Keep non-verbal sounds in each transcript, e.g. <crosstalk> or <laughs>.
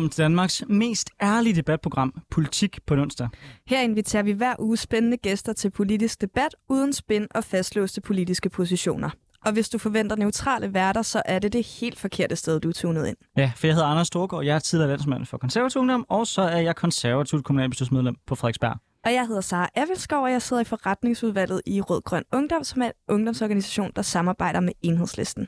Velkommen til Danmarks mest ærlige debatprogram, Politik på onsdag. Her inviterer vi hver uge spændende gæster til politisk debat uden spænd og fastlåste politiske positioner. Og hvis du forventer neutrale værter, så er det det helt forkerte sted, du er tunet ind. Ja, for jeg hedder Anders Storgård, jeg er tidligere landsmand for konservativ ungdom, og så er jeg konservativt kommunalbestyrelsesmedlem på Frederiksberg. Og jeg hedder Sara Avelskov, og jeg sidder i forretningsudvalget i Rød Grøn Ungdom, som er en ungdomsorganisation, der samarbejder med Enhedslisten.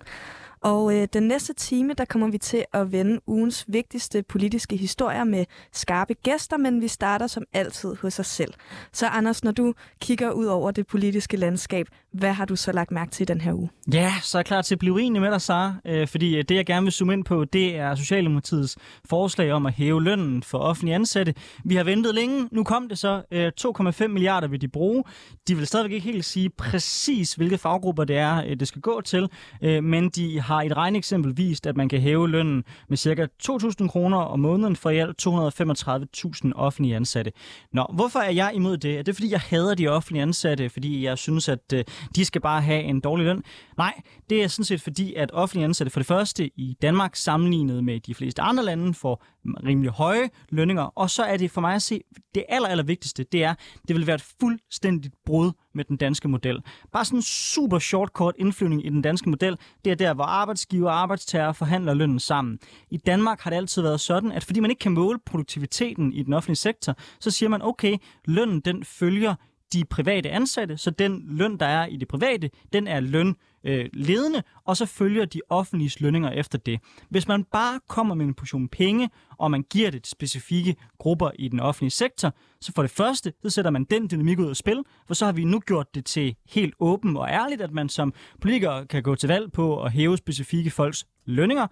Og øh, den næste time, der kommer vi til at vende ugens vigtigste politiske historier med skarpe gæster, men vi starter som altid hos os selv. Så Anders, når du kigger ud over det politiske landskab, hvad har du så lagt mærke til den her uge? Ja, så er jeg klar til at blive uenig med dig, Sara, øh, fordi øh, det, jeg gerne vil zoome ind på, det er Socialdemokratiets forslag om at hæve lønnen for offentlige ansatte. Vi har ventet længe, nu kom det så. Øh, 2,5 milliarder vil de bruge. De vil stadigvæk ikke helt sige præcis, hvilke faggrupper det er, øh, det skal gå til, øh, men de har et regneeksempel vist, at man kan hæve lønnen med ca. 2.000 kroner om måneden for i alt 235.000 offentlige ansatte. Nå, hvorfor er jeg imod det? Er det fordi, jeg hader de offentlige ansatte, fordi jeg synes, at øh, de skal bare have en dårlig løn? Nej, det er sådan set fordi, at offentlige ansatte for det første i Danmark sammenlignet med de fleste andre lande får rimelig høje lønninger, og så er det for mig at se, det aller, aller vigtigste, det er, det vil være et fuldstændigt brud med den danske model. Bare sådan en super shortcut indflyvning i den danske model, det er der, hvor arbejdsgiver og arbejdstager forhandler lønnen sammen. I Danmark har det altid været sådan, at fordi man ikke kan måle produktiviteten i den offentlige sektor, så siger man, okay, lønnen den følger de private ansatte, så den løn, der er i det private, den er løn øh, ledende, og så følger de offentlige lønninger efter det. Hvis man bare kommer med en portion penge, og man giver det til specifikke grupper i den offentlige sektor, så for det første, så sætter man den dynamik ud af spil, for så har vi nu gjort det til helt åben og ærligt, at man som politiker kan gå til valg på at hæve specifikke folks lønninger.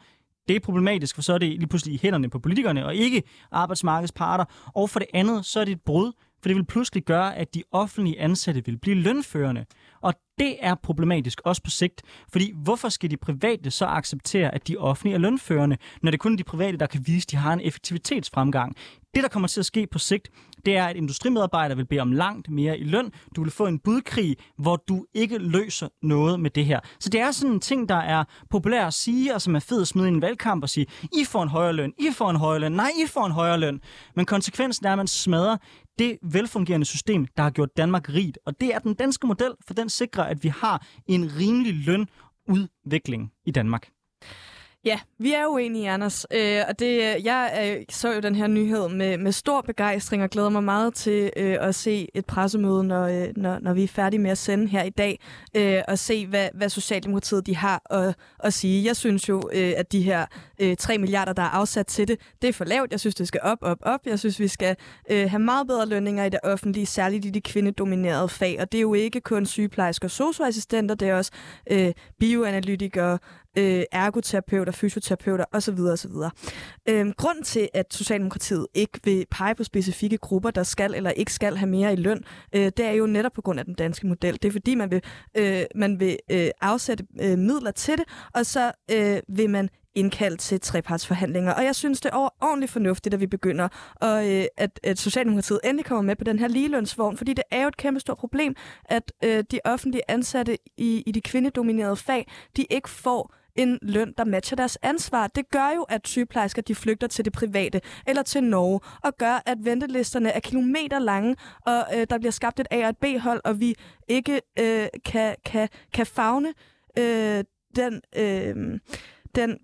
Det er problematisk, for så er det lige pludselig i hænderne på politikerne og ikke arbejdsmarkedsparter. Og for det andet, så er det et brud for det vil pludselig gøre, at de offentlige ansatte vil blive lønførende. Og det er problematisk også på sigt, fordi hvorfor skal de private så acceptere, at de offentlige er lønførende, når det kun er de private, der kan vise, at de har en effektivitetsfremgang? Det, der kommer til at ske på sigt, det er, at industrimedarbejdere vil bede om langt mere i løn. Du vil få en budkrig, hvor du ikke løser noget med det her. Så det er sådan en ting, der er populær at sige, og som er fed at smide i en valgkamp og sige, I får en højere løn, I får en højere løn, nej, I får en højere løn. Men konsekvensen er, at man smadrer det velfungerende system, der har gjort Danmark rigt. Og det er den danske model, for den sikrer, at vi har en rimelig lønudvikling i Danmark. Ja, vi er uenige, Anders. Øh, og det, øh, jeg øh, så jo den her nyhed med, med stor begejstring og glæder mig meget til øh, at se et pressemøde, når, øh, når, når vi er færdige med at sende her i dag, øh, og se, hvad, hvad Socialdemokratiet de har at, at sige. Jeg synes jo, øh, at de her øh, 3 milliarder, der er afsat til det, det er for lavt. Jeg synes, det skal op, op, op. Jeg synes, vi skal øh, have meget bedre lønninger i det offentlige, særligt i de kvindedominerede fag. Og det er jo ikke kun sygeplejersker og socioassistenter, det er også øh, bioanalytikere, øh, ergoterapeuter, fysioterapeuter osv. osv. Øh, grunden til, at Socialdemokratiet ikke vil pege på specifikke grupper, der skal eller ikke skal have mere i løn, øh, det er jo netop på grund af den danske model. Det er fordi, man vil, øh, man vil øh, afsætte øh, midler til det, og så øh, vil man indkaldt til trepartsforhandlinger. Og jeg synes, det er ordentligt fornuftigt, at vi begynder, og øh, at, at Socialdemokratiet endelig kommer med på den her ligelønsvogn, fordi det er jo et kæmpe stort problem, at øh, de offentlige ansatte i, i de kvindedominerede fag, de ikke får en løn, der matcher deres ansvar. Det gør jo, at sygeplejersker de flygter til det private eller til Norge, og gør, at ventelisterne er kilometer lange, og øh, der bliver skabt et A- og et B-hold, og vi ikke øh, kan, kan, kan fagne øh, den, øh, den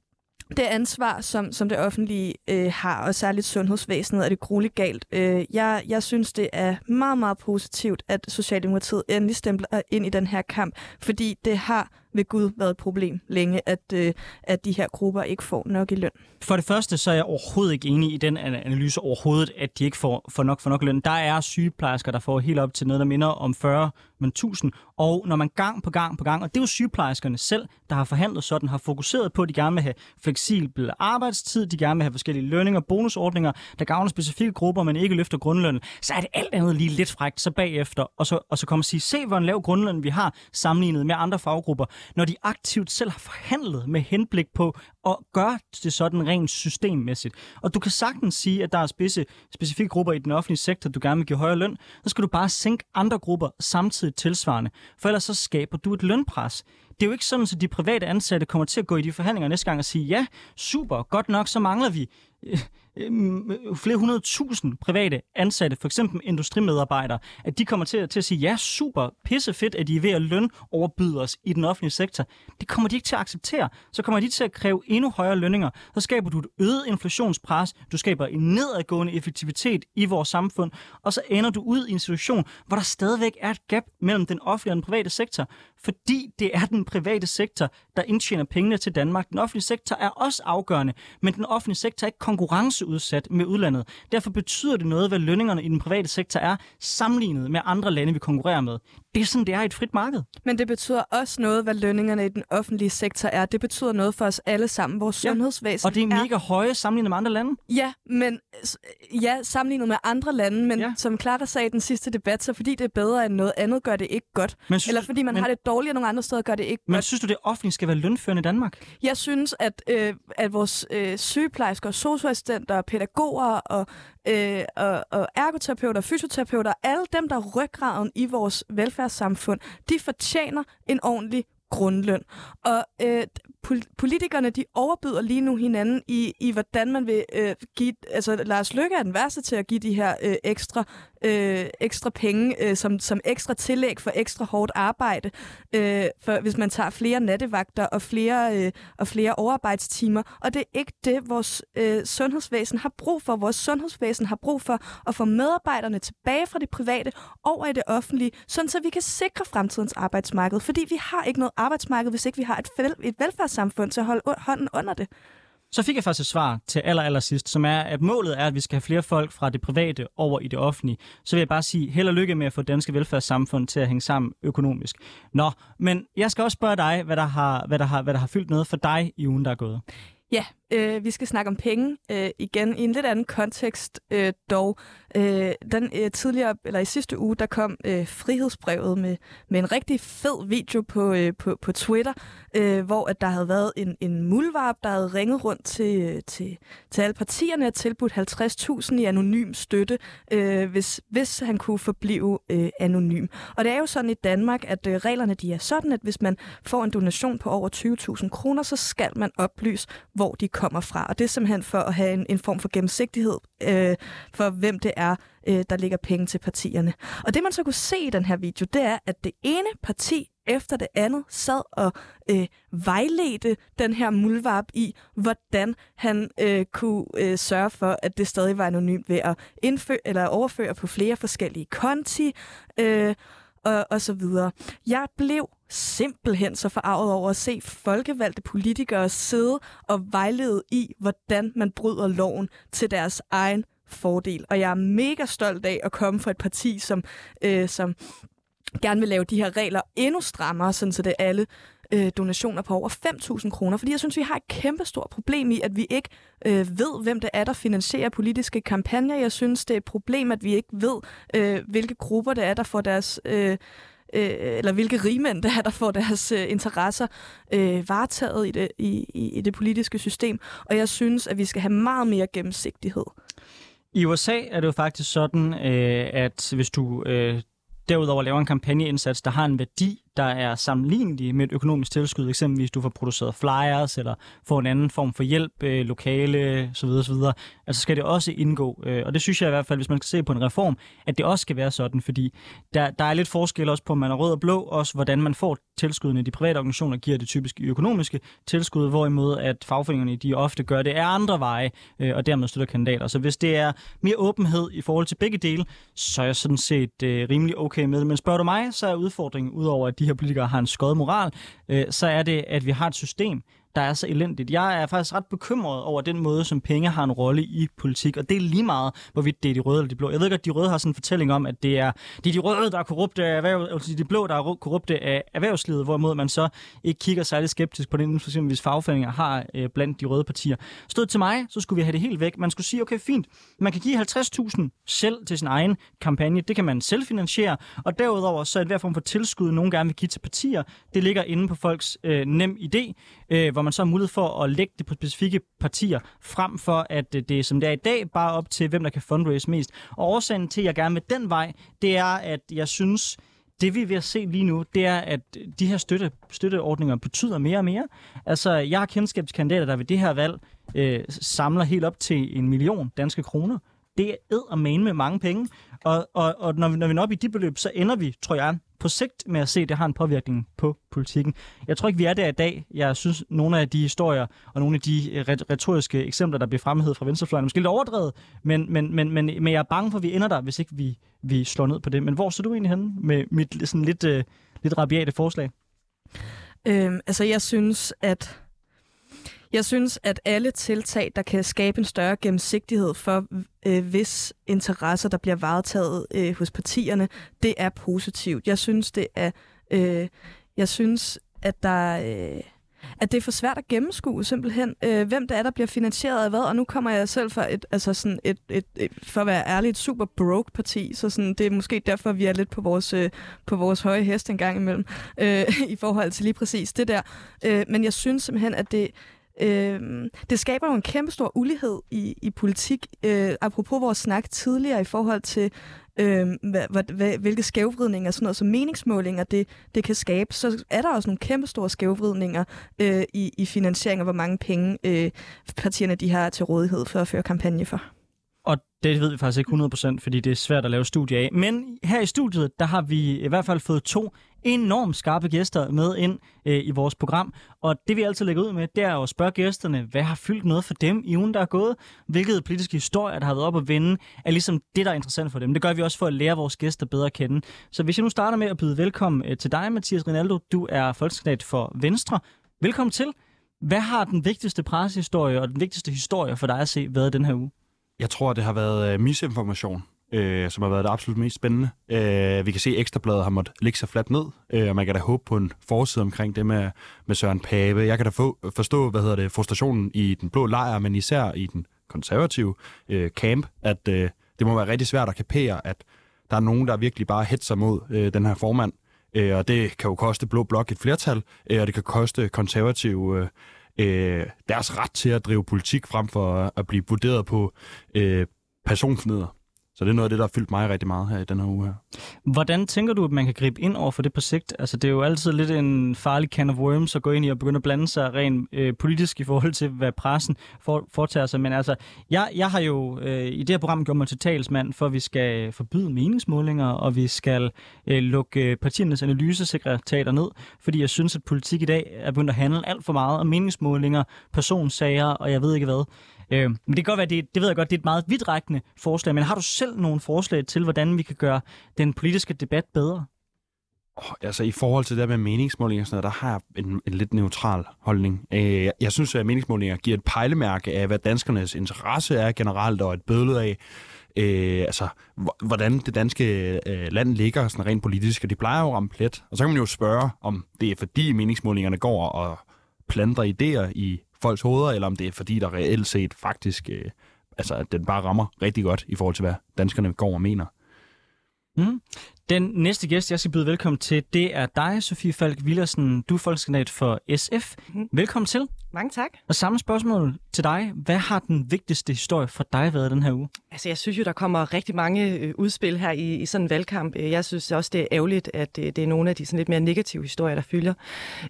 det ansvar, som, som det offentlige øh, har, og særligt sundhedsvæsenet, er det grueligt galt. Øh, jeg, jeg synes, det er meget, meget positivt, at Socialdemokratiet endelig stempler ind i den her kamp, fordi det har ved Gud været et problem længe, at, øh, at de her grupper ikke får nok i løn. For det første, så er jeg overhovedet ikke enig i den analyse overhovedet, at de ikke får, får nok for nok løn. Der er sygeplejersker, der får helt op til noget, der minder om 40 men 1000. Og når man gang på gang på gang, og det er jo sygeplejerskerne selv, der har forhandlet sådan, har fokuseret på, at de gerne vil have fleksibel arbejdstid, de gerne vil have forskellige lønninger, bonusordninger, der gavner specifikke grupper, men ikke løfter grundlønnen, så er det alt andet lige lidt frækt så bagefter, og så, og så kommer og sige, se hvor en lav grundløn vi har sammenlignet med andre faggrupper, når de aktivt selv har forhandlet med henblik på at gøre det sådan rent systemmæssigt. Og du kan sagtens sige, at der er spidse, specifikke grupper i den offentlige sektor, du gerne vil give højere løn, så skal du bare sænke andre grupper samtidig tilsvarende, for ellers så skaber du et lønpres. Det er jo ikke sådan, at de private ansatte kommer til at gå i de forhandlinger næste gang og sige, ja, super, godt nok, så mangler vi Øh, øh, flere hundrede tusind private ansatte, for eksempel industrimedarbejdere, at de kommer til, til at sige, ja, super, pissefedt, at de er ved at løn overbyde os i den offentlige sektor. Det kommer de ikke til at acceptere. Så kommer de til at kræve endnu højere lønninger. Så skaber du et øget inflationspres, du skaber en nedadgående effektivitet i vores samfund, og så ender du ud i en situation, hvor der stadigvæk er et gap mellem den offentlige og den private sektor, fordi det er den private sektor, der indtjener pengene til Danmark. Den offentlige sektor er også afgørende, men den offentlige sektor er ikke konkurrenceudsat med udlandet. Derfor betyder det noget, hvad lønningerne i den private sektor er, sammenlignet med andre lande, vi konkurrerer med. Det er sådan, det er et frit marked. Men det betyder også noget, hvad lønningerne i den offentlige sektor er. Det betyder noget for os alle sammen. Vores ja. sundhedsvæsen Og det er mega er... høje sammenlignet med andre lande. Ja, men ja, sammenlignet med andre lande, men ja. som Clara sagde i den sidste debat, så fordi det er bedre end noget andet, gør det ikke godt. Men synes, Eller fordi man men, har det dårligere nogle andre steder, gør det ikke men godt. Men synes du, det offentlige skal være lønførende i Danmark? Jeg synes, at, øh, at vores øh, sygeplejersker, socioassistenter, pædagoger og, øh, og, og ergoterapeuter, fysioterapeuter, alle dem, der er ryggraden i vores velfærdssamfund, de fortjener en ordentlig grundløn. Og øh, politikerne, de overbyder lige nu hinanden i, i hvordan man vil øh, give... Altså, Lars Løkke er den værste til at give de her øh, ekstra øh, ekstra penge øh, som, som ekstra tillæg for ekstra hårdt arbejde. Øh, for hvis man tager flere nattevagter og flere, øh, og flere overarbejdstimer. Og det er ikke det, vores øh, sundhedsvæsen har brug for. Vores sundhedsvæsen har brug for at få medarbejderne tilbage fra det private over i det offentlige, sådan så vi kan sikre fremtidens arbejdsmarked. Fordi vi har ikke noget arbejdsmarked, hvis ikke vi har et, et velfærdssamfund til at holde hånden under det. Så fik jeg faktisk et svar til aller, aller sidst, som er, at målet er, at vi skal have flere folk fra det private over i det offentlige. Så vil jeg bare sige, held og lykke med at få danske velfærdssamfund til at hænge sammen økonomisk. Nå, men jeg skal også spørge dig, hvad der har, hvad der har, hvad der har fyldt noget for dig i ugen, der er gået. Ja, øh, vi skal snakke om penge øh, igen i en lidt anden kontekst øh, dog. Øh, den øh, tidligere eller i sidste uge der kom øh, frihedsbrevet med med en rigtig fed video på øh, på, på Twitter, øh, hvor at der havde været en en mulvarp der havde ringet rundt til øh, til til alle partierne og tilbudt 50.000 i anonym støtte, øh, hvis hvis han kunne forblive øh, anonym. Og det er jo sådan i Danmark at øh, reglerne de er sådan at hvis man får en donation på over 20.000 kroner, så skal man oplyse hvor de kommer fra. Og det er simpelthen for at have en, en form for gennemsigtighed øh, for, hvem det er, øh, der ligger penge til partierne. Og det man så kunne se i den her video, det er, at det ene parti efter det andet sad og øh, vejledte den her mulvarp i, hvordan han øh, kunne øh, sørge for, at det stadig var anonymt ved at indføre eller overføre på flere forskellige konti. Øh, og, og så videre. Jeg blev simpelthen så forarvet over at se folkevalgte politikere sidde og vejlede i, hvordan man bryder loven til deres egen fordel. Og jeg er mega stolt af at komme fra et parti, som, øh, som gerne vil lave de her regler endnu strammere, sådan så det alle øh, donationer på over 5.000 kroner, fordi jeg synes, vi har et kæmpestort problem i, at vi ikke øh, ved, hvem det er, der finansierer politiske kampagner. Jeg synes, det er et problem, at vi ikke ved, øh, hvilke grupper det er, der får deres... Øh, øh, eller hvilke rigmænd der er, der får deres øh, interesser øh, varetaget i det, i, i, i det politiske system. Og jeg synes, at vi skal have meget mere gennemsigtighed. I USA er det jo faktisk sådan, øh, at hvis du øh, derudover laver en kampagneindsats, der har en værdi, der er sammenlignelige med et økonomisk tilskud, eksempelvis du får produceret flyers, eller får en anden form for hjælp, øh, lokale, så videre, så altså skal det også indgå. Øh, og det synes jeg i hvert fald, hvis man skal se på en reform, at det også skal være sådan, fordi der, der er lidt forskel også på, om man er rød og blå, også hvordan man får tilskuddene. De private organisationer giver det typisk økonomiske tilskud, hvorimod at fagforeningerne de ofte gør det af andre veje, øh, og dermed støtter kandidater. Så hvis det er mere åbenhed i forhold til begge dele, så er jeg sådan set øh, rimelig okay med det. Men spørger du mig, så er udfordringen, udover at de de her politikere har en skød moral, øh, så er det, at vi har et system, der er så elendigt. Jeg er faktisk ret bekymret over den måde, som penge har en rolle i politik, og det er lige meget, hvorvidt det er de røde eller de blå. Jeg ved godt, at de røde har sådan en fortælling om, at det er, det er de røde, der er korrupte af erhverv, altså de blå, der er korrupte af erhvervslivet, hvorimod man så ikke kigger særlig skeptisk på den, for eksempel hvis fagforeninger har øh, blandt de røde partier. Stod til mig, så skulle vi have det helt væk. Man skulle sige, okay, fint, man kan give 50.000 selv til sin egen kampagne. Det kan man selvfinansiere, og derudover så er det hver form for tilskud, nogen gerne vil give til partier. Det ligger inde på folks øh, nem idé, øh, hvor man så har mulighed for at lægge det på specifikke partier, frem for at øh, det som det er i dag, bare op til, hvem der kan fundraise mest. Og årsagen til, at jeg gerne vil den vej, det er, at jeg synes, det vi er ved at se lige nu, det er, at de her støtte, støtteordninger betyder mere og mere. Altså, jeg har kendskab til kandidater, der ved det her valg øh, samler helt op til en million danske kroner. Det er ed og med mange penge. Og, og, og når, vi, når vi når op i de beløb, så ender vi, tror jeg, på sigt med at se, at det har en påvirkning på politikken. Jeg tror ikke, vi er der i dag. Jeg synes, nogle af de historier og nogle af de øh, retoriske eksempler, der bliver fremhævet fra venstrefløjen, er måske lidt overdrevet, men, men, men, men, men jeg er bange for, at vi ender der, hvis ikke vi, vi slår ned på det. Men hvor står du egentlig henne med mit sådan lidt, uh, lidt rabiate forslag? Øhm, altså, jeg synes, at jeg synes, at alle tiltag, der kan skabe en større gennemsigtighed for, øh, hvis interesser, der bliver varetaget øh, hos partierne, det er positivt. Jeg synes, det er, øh, jeg synes, at der, øh, at det er for svært at gennemskue simpelthen, øh, hvem det er, der bliver finansieret af hvad. Og nu kommer jeg selv fra et, altså sådan et, et, et, for at være ærlig, et super broke parti, så sådan, det er måske derfor, vi er lidt på vores, øh, på vores høje hest en gang imellem, øh, <laughs> i forhold til lige præcis det der. Øh, men jeg synes simpelthen, at det, Øh, det skaber jo en kæmpe stor ulighed i, i politik. Øh, apropos vores snak tidligere i forhold til, øh, hvad, hvad, hvilke skævvridninger, sådan noget som meningsmålinger, det, det kan skabe, så er der også nogle kæmpe store skævvridninger øh, i, i finansiering, og hvor mange penge øh, partierne de har til rådighed for at føre kampagne for. Og det ved vi faktisk ikke 100%, fordi det er svært at lave studie af. Men her i studiet, der har vi i hvert fald fået to enormt skarpe gæster med ind øh, i vores program. Og det vi altid lægger ud med, det er at spørge gæsterne, hvad har fyldt noget for dem i ugen, der er gået? Hvilket politiske historier, der har været op at vende, er ligesom det, der er interessant for dem. Det gør vi også for at lære vores gæster bedre at kende. Så hvis jeg nu starter med at byde velkommen øh, til dig, Mathias Rinaldo. Du er folkeskandidat for Venstre. Velkommen til. Hvad har den vigtigste pressehistorie og den vigtigste historie for dig at se været den her uge? Jeg tror, det har været øh, misinformation, øh, som har været det absolut mest spændende. Øh, vi kan se, at Ekstrabladet har måttet ligge sig fladt ned, øh, og man kan da håbe på en forside omkring det med, med Søren Pape. Jeg kan da få, forstå, hvad hedder det, frustrationen i den blå lejr, men især i den konservative øh, camp, at øh, det må være rigtig svært at kapere, at der er nogen, der virkelig bare hetser mod øh, den her formand. Øh, og det kan jo koste Blå Blok et flertal, øh, og det kan koste konservative øh, øh, deres ret til at drive politik frem for at blive vurderet på øh, personfnider. Så det er noget af det, der har fyldt mig rigtig meget her i den her uge her. Hvordan tænker du, at man kan gribe ind over for det på sigt? Altså, det er jo altid lidt en farlig can of worms at gå ind i og begynde at blande sig rent øh, politisk i forhold til, hvad pressen for, foretager sig. Men altså, jeg, jeg har jo øh, i det her program gjort mig til talsmand for, at vi skal forbyde meningsmålinger, og vi skal øh, lukke øh, partiernes analysesekretariater ned, fordi jeg synes, at politik i dag er begyndt at handle alt for meget om meningsmålinger, personsager, og jeg ved ikke hvad. Øh, men det kan godt være, det, det ved jeg godt, det er et meget vidtrækkende forslag, men har du selv nogle forslag til, hvordan vi kan gøre den politiske debat bedre? Oh, altså i forhold til det med meningsmålinger, og sådan noget, der har jeg en, en lidt neutral holdning. Øh, jeg, jeg synes, at meningsmålinger giver et pejlemærke af, hvad danskernes interesse er generelt, og et billede af, øh, altså, hvordan det danske øh, land ligger sådan rent politisk, og det plejer jo at ramme plet. Og så kan man jo spørge, om det er fordi meningsmålingerne går og planter idéer i folks hoveder, eller om det er fordi, der reelt set faktisk, øh, altså at den bare rammer rigtig godt i forhold til, hvad danskerne går og mener. Mm. Den næste gæst, jeg skal byde velkommen til, det er dig, Sofie Falk Villersen. Du er folkeskandidat for SF. Mm. Velkommen til. Mange tak. Og samme spørgsmål til dig. Hvad har den vigtigste historie for dig været den her uge? Altså, jeg synes jo, der kommer rigtig mange øh, udspil her i, i sådan en valgkamp. Øh, jeg synes også, det er ærgerligt, at det, øh, det er nogle af de sådan lidt mere negative historier, der fylder.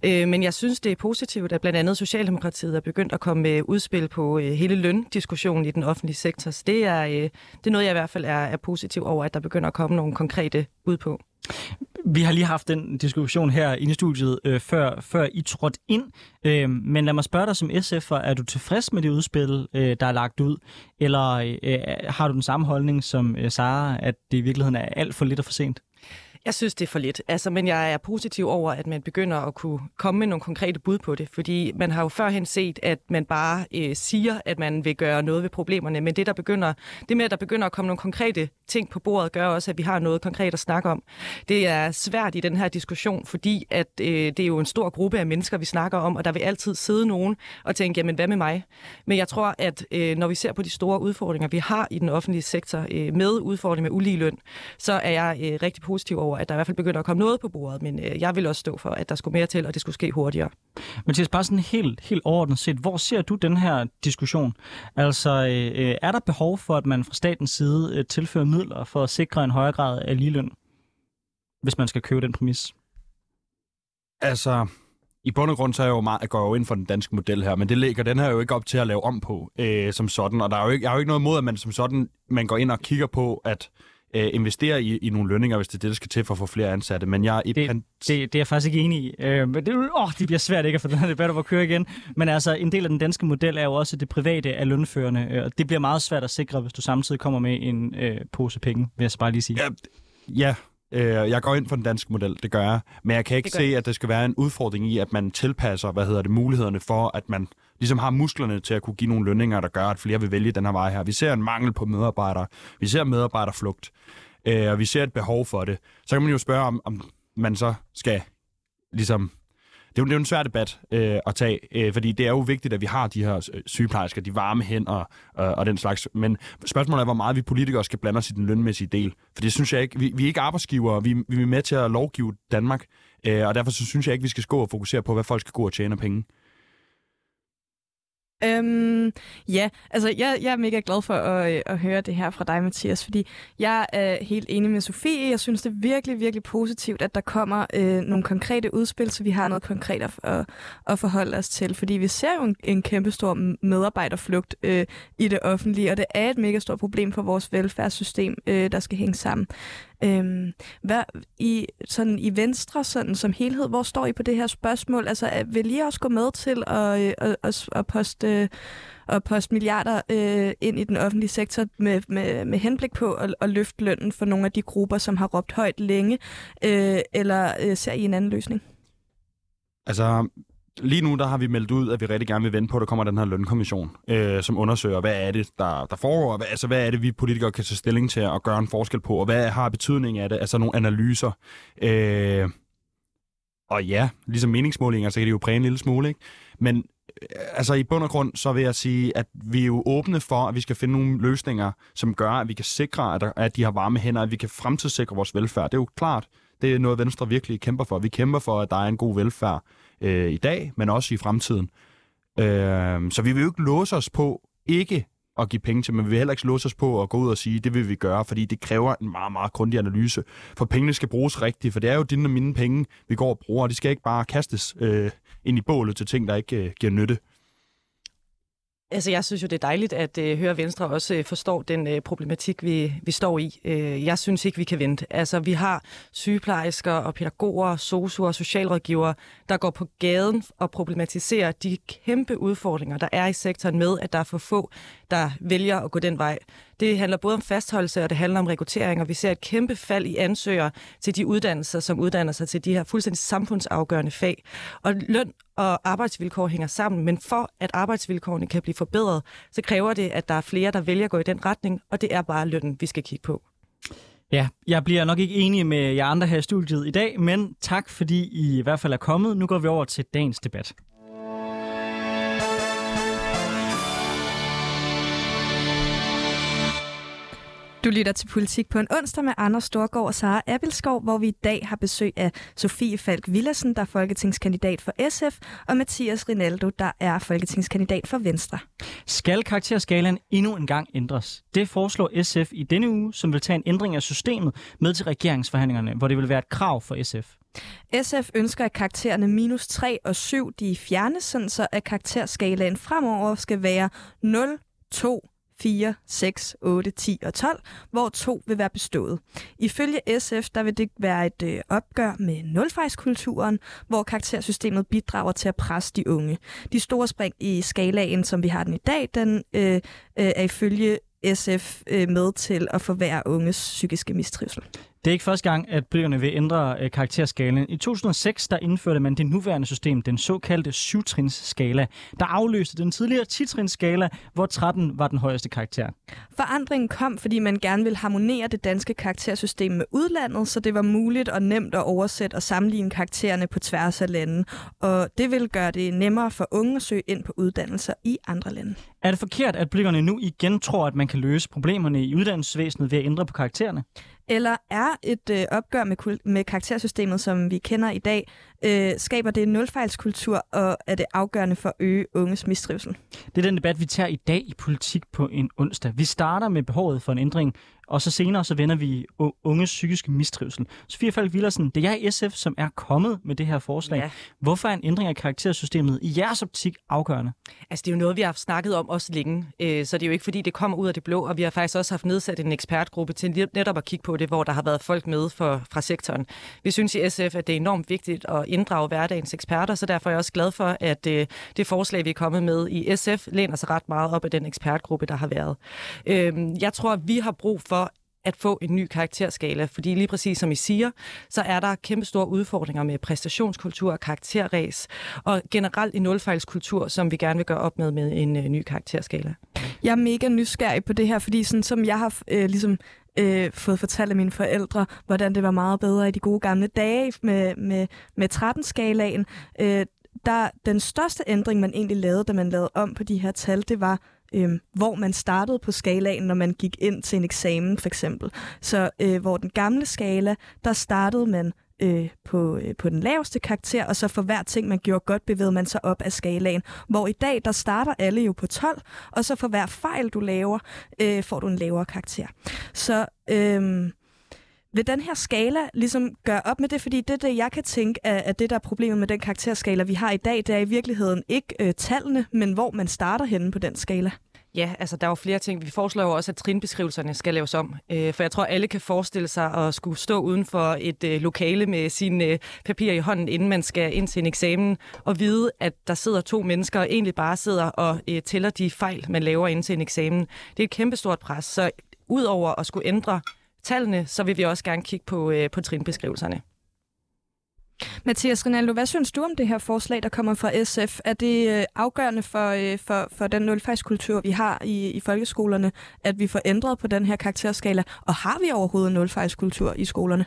Øh, men jeg synes, det er positivt, at blandt andet Socialdemokratiet er begyndt at komme med udspil på øh, hele løndiskussionen i den offentlige sektor. Så det er, øh, det er noget, jeg i hvert fald er, er positiv over, at der begynder at komme nogle konkrete ud på. Vi har lige haft den diskussion her inde i studiet, øh, før, før I trådte ind. Øh, men lad mig spørge dig som SF'er, er du tilfreds med det udspil, øh, der er lagt ud? Eller øh, øh, har du den samme holdning som øh, Sara, at det i virkeligheden er alt for lidt og for sent? Jeg synes, det er for lidt. Altså, men jeg er positiv over, at man begynder at kunne komme med nogle konkrete bud på det, fordi man har jo førhen set, at man bare øh, siger, at man vil gøre noget ved problemerne, men det, der begynder, det med, at der begynder at komme nogle konkrete ting på bordet, gør også, at vi har noget konkret at snakke om. Det er svært i den her diskussion, fordi at, øh, det er jo en stor gruppe af mennesker, vi snakker om, og der vil altid sidde nogen og tænke, jamen hvad med mig? Men jeg tror, at øh, når vi ser på de store udfordringer, vi har i den offentlige sektor øh, med udfordringer med uligeløn, så er jeg øh, rigtig positiv over, at der i hvert fald begynder at komme noget på bordet, men øh, jeg vil også stå for, at der skulle mere til, og det skulle ske hurtigere. Mathias, bare sådan helt, helt overordnet set, hvor ser du den her diskussion? Altså, øh, er der behov for, at man fra statens side øh, tilfører midler for at sikre en højere grad af ligeløn, hvis man skal købe den præmis? Altså, i bund og grund så er jeg jo meget, jeg går jo ind for den danske model her, men det lægger den her jo ikke op til at lave om på øh, som sådan. Og der er jo ikke, jeg har jo ikke noget imod, at man som sådan man går ind og kigger på at øh, investere i, i nogle lønninger, hvis det er det, der skal til for at få flere ansatte. Men jeg, i det, pan... det, det er jeg faktisk ikke enig i. Øh, men det, åh, det bliver svært ikke at få den her debat over at køre igen. Men altså, en del af den danske model er jo også det private af lønførende. Øh, og det bliver meget svært at sikre, hvis du samtidig kommer med en øh, pose penge, vil jeg så bare lige sige. Ja, ja Øh, jeg går ind for den danske model, det gør jeg. Men jeg kan ikke se, at der skal være en udfordring i, at man tilpasser, hvad hedder det, mulighederne for, at man ligesom har musklerne til at kunne give nogle lønninger, der gør, at flere vil vælge den her vej her. Vi ser en mangel på medarbejdere. Vi ser medarbejderflugt. Øh, og vi ser et behov for det. Så kan man jo spørge, om, om man så skal ligesom det er, jo, det er jo en svær debat øh, at tage, øh, fordi det er jo vigtigt, at vi har de her øh, sygeplejersker, de varme hænder og, og den slags. Men spørgsmålet er, hvor meget vi politikere skal blande os i den lønmæssige del. For det synes jeg ikke. Vi, vi er ikke arbejdsgivere, vi, vi er med til at lovgive Danmark, øh, og derfor så synes jeg ikke, vi skal gå og fokusere på, hvad folk skal gå og tjene penge. Øhm, ja, altså jeg, jeg er mega glad for at, øh, at høre det her fra dig, Mathias, fordi jeg er helt enig med Sofie. Jeg synes, det er virkelig, virkelig positivt, at der kommer øh, nogle konkrete udspil, så vi har noget konkret at, at, at forholde os til. Fordi vi ser jo en, en kæmpestor medarbejderflugt øh, i det offentlige, og det er et mega stort problem for vores velfærdssystem, øh, der skal hænge sammen. Øhm, hvad, i, sådan, I Venstre sådan, som helhed, hvor står I på det her spørgsmål? Altså, vil I også gå med til at, øh, at, at, at poste, at poste milliarder øh, ind i den offentlige sektor med, med, med henblik på at, at løfte lønnen for nogle af de grupper, som har råbt højt længe? Øh, eller øh, ser I en anden løsning? Altså, lige nu der har vi meldt ud, at vi rigtig gerne vil vente på, at der kommer den her lønkommission, øh, som undersøger, hvad er det, der, der foregår, hvad, altså hvad er det, vi politikere kan tage stilling til at gøre en forskel på, og hvad har betydning af det, altså nogle analyser. Øh, og ja, ligesom meningsmålinger, så kan det jo præge en lille smule, ikke? Men øh, altså i bund og grund, så vil jeg sige, at vi er jo åbne for, at vi skal finde nogle løsninger, som gør, at vi kan sikre, at, der, at de har varme hænder, at vi kan fremtidssikre vores velfærd. Det er jo klart, det er noget, Venstre virkelig kæmper for. Vi kæmper for, at der er en god velfærd øh, i dag, men også i fremtiden. Øh, så vi vil jo ikke låse os på ikke at give penge til, men vi vil heller ikke låse os på at gå ud og sige, det vil vi gøre, fordi det kræver en meget, meget grundig analyse. For pengene skal bruges rigtigt, for det er jo dine og mine penge, vi går og bruger, og de skal ikke bare kastes øh, ind i bålet til ting, der ikke øh, giver nytte. Altså, jeg synes jo, det er dejligt at øh, høre, at Venstre også øh, forstår den øh, problematik, vi, vi står i. Øh, jeg synes ikke, vi kan vente. Altså, vi har sygeplejersker og pædagoger, sosuer og socialrådgivere, der går på gaden og problematiserer de kæmpe udfordringer, der er i sektoren med, at der er for få, der vælger at gå den vej. Det handler både om fastholdelse, og det handler om rekruttering, og vi ser et kæmpe fald i ansøgere til de uddannelser, som uddanner sig til de her fuldstændig samfundsafgørende fag. Og løn og arbejdsvilkår hænger sammen, men for at arbejdsvilkårene kan blive forbedret, så kræver det, at der er flere, der vælger at gå i den retning, og det er bare lønnen, vi skal kigge på. Ja, jeg bliver nok ikke enig med jer andre her i studiet i dag, men tak fordi I i hvert fald er kommet. Nu går vi over til dagens debat. Du lytter til Politik på en onsdag med Anders Storgård og Sara Abelskov, hvor vi i dag har besøg af Sofie Falk Villassen, der er folketingskandidat for SF, og Mathias Rinaldo, der er folketingskandidat for Venstre. Skal karakterskalaen endnu en gang ændres? Det foreslår SF i denne uge, som vil tage en ændring af systemet med til regeringsforhandlingerne, hvor det vil være et krav for SF. SF ønsker, at karaktererne minus 3 og 7 de fjernes, sådan så at karakterskalaen fremover skal være 0, 2, 4, 6, 8, 10 og 12, hvor to vil være bestået. Ifølge SF der vil det være et øh, opgør med nulfejskulturen, hvor karaktersystemet bidrager til at presse de unge. De store spring i skalaen, som vi har den i dag, den øh, øh, er ifølge SF øh, med til at forværre unges psykiske mistrivsel. Det er ikke første gang, at politikerne vil ændre øh, karakterskalaen. I 2006 der indførte man det nuværende system, den såkaldte syvtrinsskala, der afløste den tidligere titrinsskala, hvor 13 var den højeste karakter. Forandringen kom, fordi man gerne ville harmonere det danske karaktersystem med udlandet, så det var muligt og nemt at oversætte og sammenligne karaktererne på tværs af lande. Og det vil gøre det nemmere for unge at søge ind på uddannelser i andre lande. Er det forkert, at politikerne nu igen tror, at man kan løse problemerne i uddannelsesvæsenet ved at ændre på karaktererne? Eller er et øh, opgør med, kul- med karaktersystemet, som vi kender i dag, øh, skaber det en nulfejlskultur, og er det afgørende for at øge unges mistrivsel? Det er den debat, vi tager i dag i politik på en onsdag. Vi starter med behovet for en ændring, og så senere så vender vi unges psykiske mistrivsel. Sofie Falk Villersen, det er jeg i SF, som er kommet med det her forslag. Ja. Hvorfor er en ændring af karaktersystemet i jeres optik afgørende? Altså, det er jo noget, vi har snakket om også længe, øh, så det er jo ikke, fordi det kommer ud af det blå, og vi har faktisk også haft nedsat en ekspertgruppe til netop at kigge på det, hvor der har været folk med for, fra sektoren. Vi synes i SF, at det er enormt vigtigt at inddrage hverdagens eksperter, så derfor er jeg også glad for, at øh, det forslag, vi er kommet med i SF, læner sig ret meget op af den ekspertgruppe, der har været. Øh, jeg tror, at vi har brug for at få en ny karakterskala, fordi lige præcis som I siger, så er der kæmpe store udfordringer med præstationskultur og karakterræs, og generelt en nulfejlskultur, som vi gerne vil gøre op med med en øh, ny karakterskala. Jeg er mega nysgerrig på det her, fordi sådan som jeg har øh, ligesom øh, fået fortalt af mine forældre, hvordan det var meget bedre i de gode gamle dage med, med, med 13-skalaen. Øh, der, den største ændring, man egentlig lavede, da man lavede om på de her tal, det var, øh, hvor man startede på skalaen, når man gik ind til en eksamen for eksempel. Så øh, hvor den gamle skala, der startede man øh, på, øh, på den laveste karakter, og så for hver ting, man gjorde godt, bevægede man sig op af skalaen. Hvor i dag, der starter alle jo på 12, og så for hver fejl, du laver, øh, får du en lavere karakter. Så øh, vil den her skala ligesom gøre op med det? Fordi det, det jeg kan tænke, er, at det, der er problemet med den karakterskala, vi har i dag, det er i virkeligheden ikke øh, tallene, men hvor man starter henne på den skala. Ja, altså der er jo flere ting. Vi foreslår jo også, at trinbeskrivelserne skal laves om. Øh, for jeg tror, alle kan forestille sig at skulle stå uden for et øh, lokale med sine øh, papirer i hånden, inden man skal ind til en eksamen, og vide, at der sidder to mennesker og egentlig bare sidder og øh, tæller de fejl, man laver ind til en eksamen. Det er et kæmpestort pres. Så udover at skulle ændre tallene, så vil vi også gerne kigge på, øh, på trinbeskrivelserne. Mathias Rinaldo, hvad synes du om det her forslag, der kommer fra SF? Er det øh, afgørende for, øh, for, for den nulfejlskultur, vi har i, i folkeskolerne, at vi får ændret på den her karakterskala? Og har vi overhovedet en nulfejlskultur i skolerne?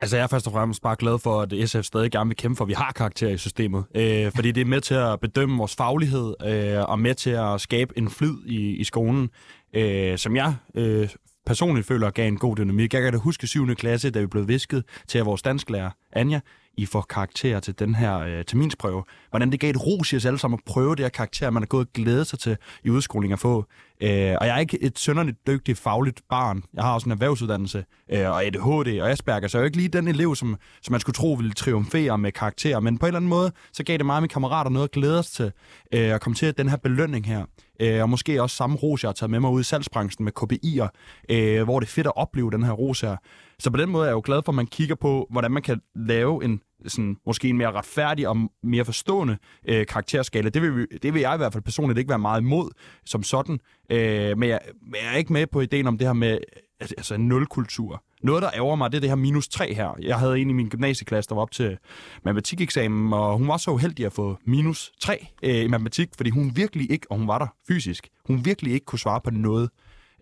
Altså, jeg er først og fremmest bare glad for, at SF stadig gerne vil kæmpe for, at vi har karakter i systemet. Øh, fordi det er med til at bedømme vores faglighed, øh, og med til at skabe en flyd i, i skolen, øh, som jeg øh, personligt føler gav en god dynamik. Jeg kan da huske 7. klasse, da vi blev visket til vores dansklærer, Anja, i får karakter til den her øh, terminsprøve. Hvordan det gav et ros i os alle sammen at prøve det her karakter, man har gået og glædet sig til i udskoling at få. Øh, og jeg er ikke et sønderligt dygtigt fagligt barn. Jeg har også en erhvervsuddannelse øh, og ADHD og Asperger, så jeg er jo ikke lige den elev, som, som man skulle tro ville triumfere med karakter. Men på en eller anden måde, så gav det mig og mine kammerater noget at glæde os til øh, at komme til den her belønning her. Øh, og måske også samme ros, jeg har taget med mig ud i salgsbranchen med KPI'er, øh, hvor det er fedt at opleve den her ros her. Så på den måde er jeg jo glad for, at man kigger på, hvordan man kan lave en sådan, måske en mere retfærdig og mere forstående øh, karakterskala. Det vil, vi, det vil jeg i hvert fald personligt ikke være meget imod som sådan. Øh, men, jeg, men jeg er ikke med på ideen om det her med altså en nulkultur. Noget, der ærger mig, det er det her minus 3 her. Jeg havde en i min gymnasieklasse, der var op til matematikeksamen, og hun var så uheldig at få minus 3 øh, i matematik, fordi hun virkelig ikke, og hun var der fysisk, hun virkelig ikke kunne svare på noget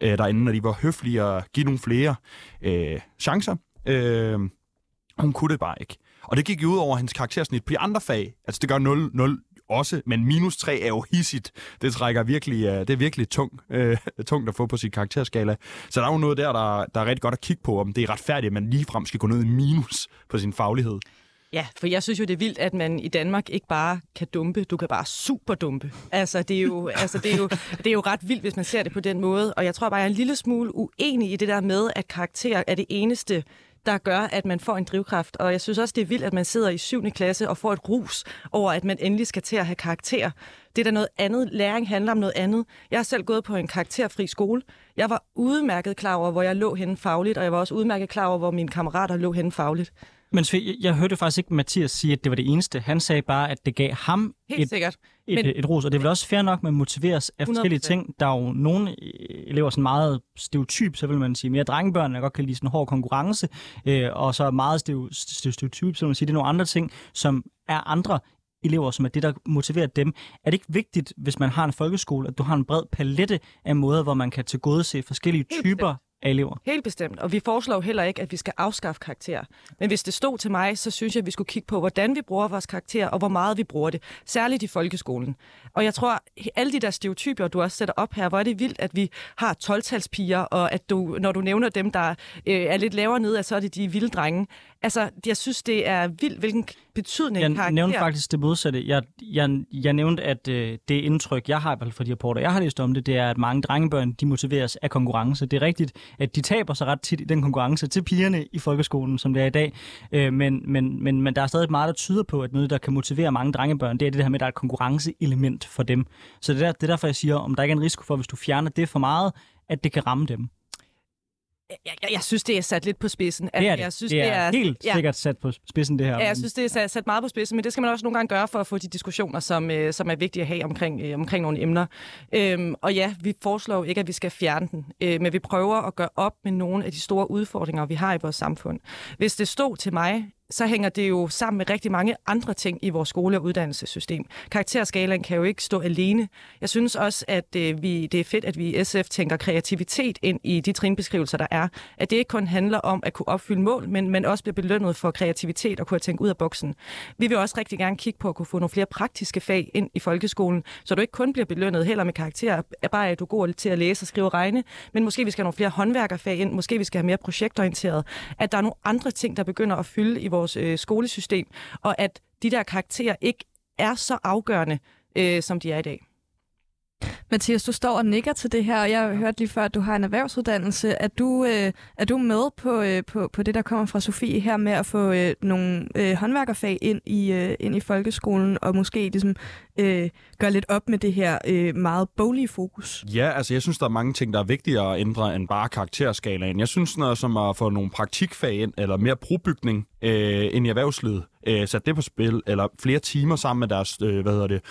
øh, derinde, når de var høflige og give nogle flere øh, chancer. Øh, hun kunne det bare ikke. Og det gik jo ud over hendes karaktersnit på de andre fag. Altså det gør 0, 0 også, men minus 3 er jo hissigt. Det trækker virkelig, øh, det er virkelig tung, øh, <laughs> tungt at få på sin karakterskala. Så der er jo noget der, der, der er rigtig godt at kigge på, om det er retfærdigt, at man ligefrem skal gå ned i minus på sin faglighed. Ja, for jeg synes jo, det er vildt, at man i Danmark ikke bare kan dumpe, du kan bare super dumpe. Altså, det er jo, altså, det er jo, det er jo ret vildt, hvis man ser det på den måde. Og jeg tror bare, jeg er en lille smule uenig i det der med, at karakter er det eneste, der gør, at man får en drivkraft. Og jeg synes også, det er vildt, at man sidder i 7. klasse og får et rus over, at man endelig skal til at have karakter. Det er da noget andet. Læring handler om noget andet. Jeg har selv gået på en karakterfri skole. Jeg var udmærket klar over, hvor jeg lå henne fagligt, og jeg var også udmærket klar over, hvor mine kammerater lå henne fagligt. Men jeg, jeg hørte faktisk ikke Mathias sige, at det var det eneste. Han sagde bare, at det gav ham Helt et, sikkert. et, Men- et, et ros. Og det er vel også fair nok, at man motiveres af forskellige 100%. ting. Der er jo nogle øh, elever, sådan meget stereotyp, så vil man sige mere drengebørn, der godt kan lide sådan hård konkurrence, øh, og så meget steo- stereotyp, så vil man sige, det er nogle andre ting, som er andre elever, som er det, der motiverer dem. Er det ikke vigtigt, hvis man har en folkeskole, at du har en bred palette af måder, hvor man kan tilgodese forskellige Helt typer af elever? Helt bestemt. Og vi foreslår heller ikke, at vi skal afskaffe karakterer. Men hvis det stod til mig, så synes jeg, at vi skulle kigge på, hvordan vi bruger vores karakterer, og hvor meget vi bruger det. Særligt i folkeskolen. Og jeg tror, alle de der stereotyper, du også sætter op her, hvor er det vildt, at vi har 12-talspiger, og at du, når du nævner dem, der øh, er lidt lavere nede, så er det de vilde drenge. Altså, jeg synes, det er vildt, hvilken betydning Jeg karakter... nævnte faktisk det modsatte. Jeg, jeg, jeg nævnte, at øh, det indtryk, jeg har i hvert fald fra de rapporter, jeg har læst om det, det er, at mange drengebørn, de motiveres af konkurrence. Det er rigtigt, at de taber sig ret tit i den konkurrence til pigerne i folkeskolen, som det er i dag. Øh, men, men, men, men der er stadig meget, der tyder på, at noget, der kan motivere mange drengebørn, det er det her med, at der er et konkurrenceelement for dem. Så det er, det er derfor, jeg siger, om der ikke er en risiko for, hvis du fjerner det for meget, at det kan ramme dem. Jeg, jeg, jeg synes, det er sat lidt på spidsen. At Det er det. Jeg synes, det er, helt ja, sikkert sat på spidsen, det her. Ja, jeg synes, det er sat, sat meget på spidsen, men det skal man også nogle gange gøre for at få de diskussioner, som, øh, som er vigtige at have omkring, øh, omkring nogle emner. Øhm, og ja, vi foreslår jo ikke, at vi skal fjerne den, øh, men vi prøver at gøre op med nogle af de store udfordringer, vi har i vores samfund. Hvis det stod til mig, så hænger det jo sammen med rigtig mange andre ting i vores skole- og uddannelsessystem. Karakterskalaen kan jo ikke stå alene. Jeg synes også, at øh, vi, det er fedt, at vi i SF tænker kreativitet ind i de trinbeskrivelser, der er. At det ikke kun handler om at kunne opfylde mål, men man også bliver belønnet for kreativitet og kunne tænke ud af boksen. Vi vil også rigtig gerne kigge på at kunne få nogle flere praktiske fag ind i folkeskolen, så du ikke kun bliver belønnet heller med karakterer, bare at du er god til at læse og skrive og regne, men måske vi skal have nogle flere håndværkerfag ind, måske vi skal have mere projektorienteret, at der er nogle andre ting, der begynder at fylde i vores øh, skolesystem, og at de der karakterer ikke er så afgørende, øh, som de er i dag. Mathias, du står og nikker til det her, og jeg hørte lige før, at du har en erhvervsuddannelse. Er du, øh, er du med på, øh, på, på det, der kommer fra Sofie her med at få øh, nogle øh, håndværkerfag ind i, øh, ind i folkeskolen, og måske ligesom, øh, gøre lidt op med det her øh, meget boglige fokus? Ja, altså jeg synes, der er mange ting, der er vigtigere at ændre end bare karakterskalaen. Jeg synes noget som at få nogle praktikfag ind, eller mere brobygning øh, ind i erhvervslivet, øh, sat det på spil, eller flere timer sammen med deres, øh, hvad hedder det,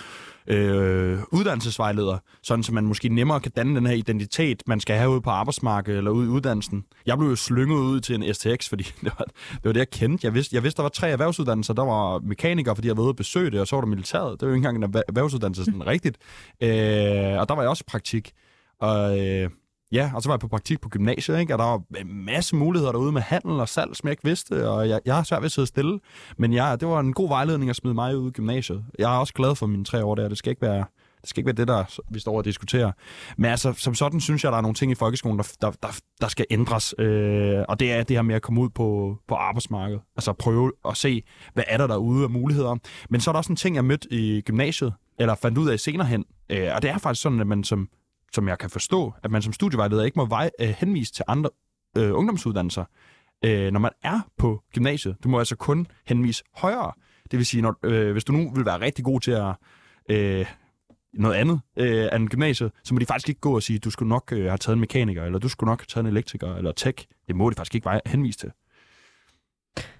øh, uddannelsesvejleder, sådan så man måske nemmere kan danne den her identitet, man skal have ude på arbejdsmarkedet eller ude i uddannelsen. Jeg blev jo slynget ud til en STX, <laughs> fordi det var det, var det jeg kendte. Jeg vidste, jeg vidste, der var tre erhvervsuddannelser. Der var mekaniker, fordi jeg var ude besøge det, og så var der militæret. Det var jo ikke engang en erhvervsuddannelse sådan rigtigt. Øh, og der var jeg også i praktik. Og øh, ja, og så var jeg på praktik på gymnasiet, ikke? og der var en masse muligheder derude med handel og salg, som jeg ikke vidste, og jeg, jeg har svært ved at sidde stille. Men ja, det var en god vejledning at smide mig ud i gymnasiet. Jeg er også glad for mine tre år der. Det skal ikke være det skal ikke være det, der vi står og diskuterer. Men altså, som sådan synes jeg, der er nogle ting i folkeskolen, der, der, der, der skal ændres. Øh, og det er det her med at komme ud på, på arbejdsmarkedet. Altså prøve at se, hvad er der derude af muligheder. Men så er der også en ting, jeg mødte i gymnasiet, eller fandt ud af senere hen. Øh, og det er faktisk sådan, at man som, som jeg kan forstå, at man som studievejleder ikke må vej, øh, henvise til andre øh, ungdomsuddannelser, øh, når man er på gymnasiet. Du må altså kun henvise højere. Det vil sige, når, øh, hvis du nu vil være rigtig god til at øh, noget andet øh, end gymnasiet, så må de faktisk ikke gå og sige, du skulle nok øh, have taget en mekaniker, eller du skulle nok have taget en elektriker, eller tech. Det må de faktisk ikke vej- henvise til.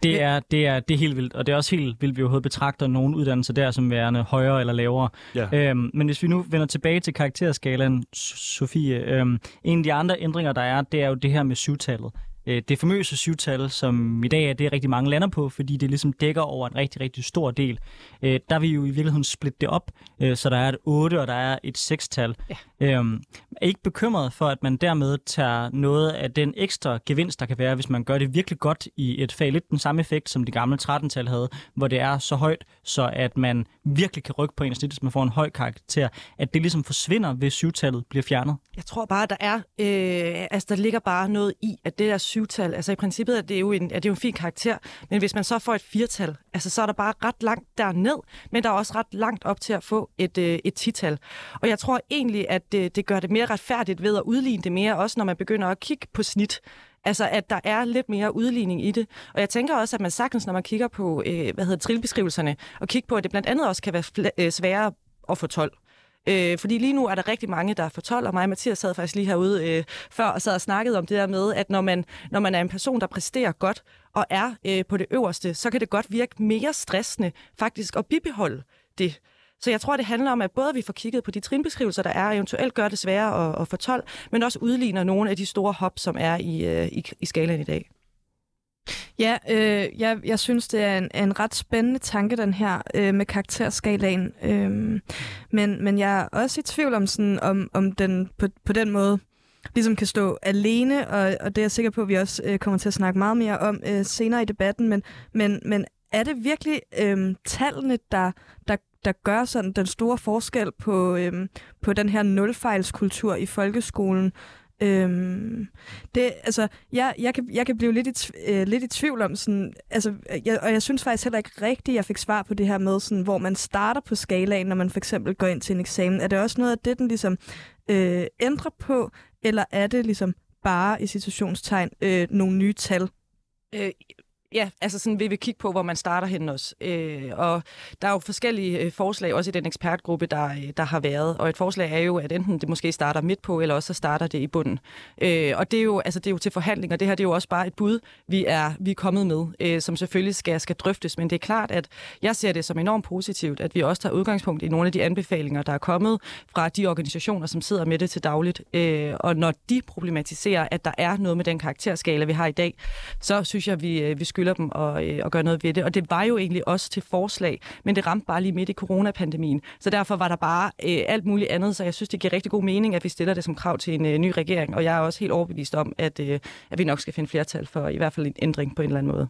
Det er, det, er, det er helt vildt, og det er også helt vildt, at vi overhovedet betragter nogle uddannelser der som værende højere eller lavere. Ja. Øhm, men hvis vi nu vender tilbage til karakterskalaen, Sofie, øhm, en af de andre ændringer, der er, det er jo det her med syvtallet. Øh, det famøse syvtal, som i dag er det, rigtig mange lander på, fordi det ligesom dækker over en rigtig, rigtig stor del. Øh, der vil vi jo i virkeligheden splitte det op, øh, så der er et 8 og der er et 6-tal. Ja. Øhm, er ikke bekymret for, at man dermed tager noget af den ekstra gevinst, der kan være, hvis man gør det virkelig godt i et fag, lidt den samme effekt, som det gamle 13-tal havde, hvor det er så højt, så at man virkelig kan rykke på en snit, hvis man får en høj karakter, at det ligesom forsvinder, hvis syvtallet bliver fjernet? Jeg tror bare, der er, øh, altså der ligger bare noget i, at det der syvtal, altså i princippet er det jo en, er det jo en fin karakter, men hvis man så får et firtal, altså så er der bare ret langt derned, men der er også ret langt op til at få et, øh, et tital. Og jeg tror egentlig, at det, det gør det mere retfærdigt ved at udligne det mere, også når man begynder at kigge på snit. Altså, at der er lidt mere udligning i det. Og jeg tænker også, at man sagtens, når man kigger på, øh, hvad hedder trillebeskrivelserne, og kigger på, at det blandt andet også kan være fl- øh, sværere at få 12. Øh, fordi lige nu er der rigtig mange, der er for 12, og mig og Mathias sad faktisk lige herude øh, før og sad og snakkede om det der med, at når man, når man er en person, der præsterer godt og er øh, på det øverste, så kan det godt virke mere stressende faktisk at bibeholde det. Så jeg tror, det handler om, at både vi får kigget på de trinbeskrivelser, der er, og eventuelt gør det sværere at, at fortolke, 12, men også udligner nogle af de store hop, som er i, øh, i, i skalaen i dag. Ja, øh, jeg, jeg synes, det er en, en ret spændende tanke, den her øh, med karakterskalaen. Øh, men, men jeg er også i tvivl om, sådan, om, om den på, på den måde ligesom kan stå alene, og, og det er jeg sikker på, at vi også øh, kommer til at snakke meget mere om øh, senere i debatten. Men, men, men er det virkelig øh, tallene, der, der, der gør sådan den store forskel på, øhm, på den her nulfejlskultur i folkeskolen? Øhm, det, altså, jeg, jeg, kan, jeg kan blive lidt i, øh, lidt i tvivl om sådan, altså, øh, jeg, og jeg synes faktisk heller ikke rigtigt, jeg fik svar på det her med, sådan, hvor man starter på skalaen, når man for eksempel går ind til en eksamen. Er det også noget af det, den ligesom øh, ændrer på, eller er det ligesom bare i situationstegn øh, nogle nye tal? Øh, Ja, altså sådan vil vi kigge på, hvor man starter hen også. Øh, og der er jo forskellige øh, forslag, også i den ekspertgruppe, der, øh, der har været. Og et forslag er jo, at enten det måske starter midt på, eller også så starter det i bunden. Øh, og det er, jo, altså, det er jo til forhandling, og det her det er jo også bare et bud, vi er, vi er kommet med, øh, som selvfølgelig skal, skal drøftes. Men det er klart, at jeg ser det som enormt positivt, at vi også tager udgangspunkt i nogle af de anbefalinger, der er kommet fra de organisationer, som sidder med det til dagligt. Øh, og når de problematiserer, at der er noget med den karakterskala, vi har i dag, så synes jeg, vi, øh, vi skylder dem og, øh, og gøre noget ved det. Og det var jo egentlig også til forslag, men det ramte bare lige midt i coronapandemien. Så derfor var der bare øh, alt muligt andet, så jeg synes, det giver rigtig god mening, at vi stiller det som krav til en øh, ny regering. Og jeg er også helt overbevist om, at, øh, at vi nok skal finde flertal for i hvert fald en ændring på en eller anden måde.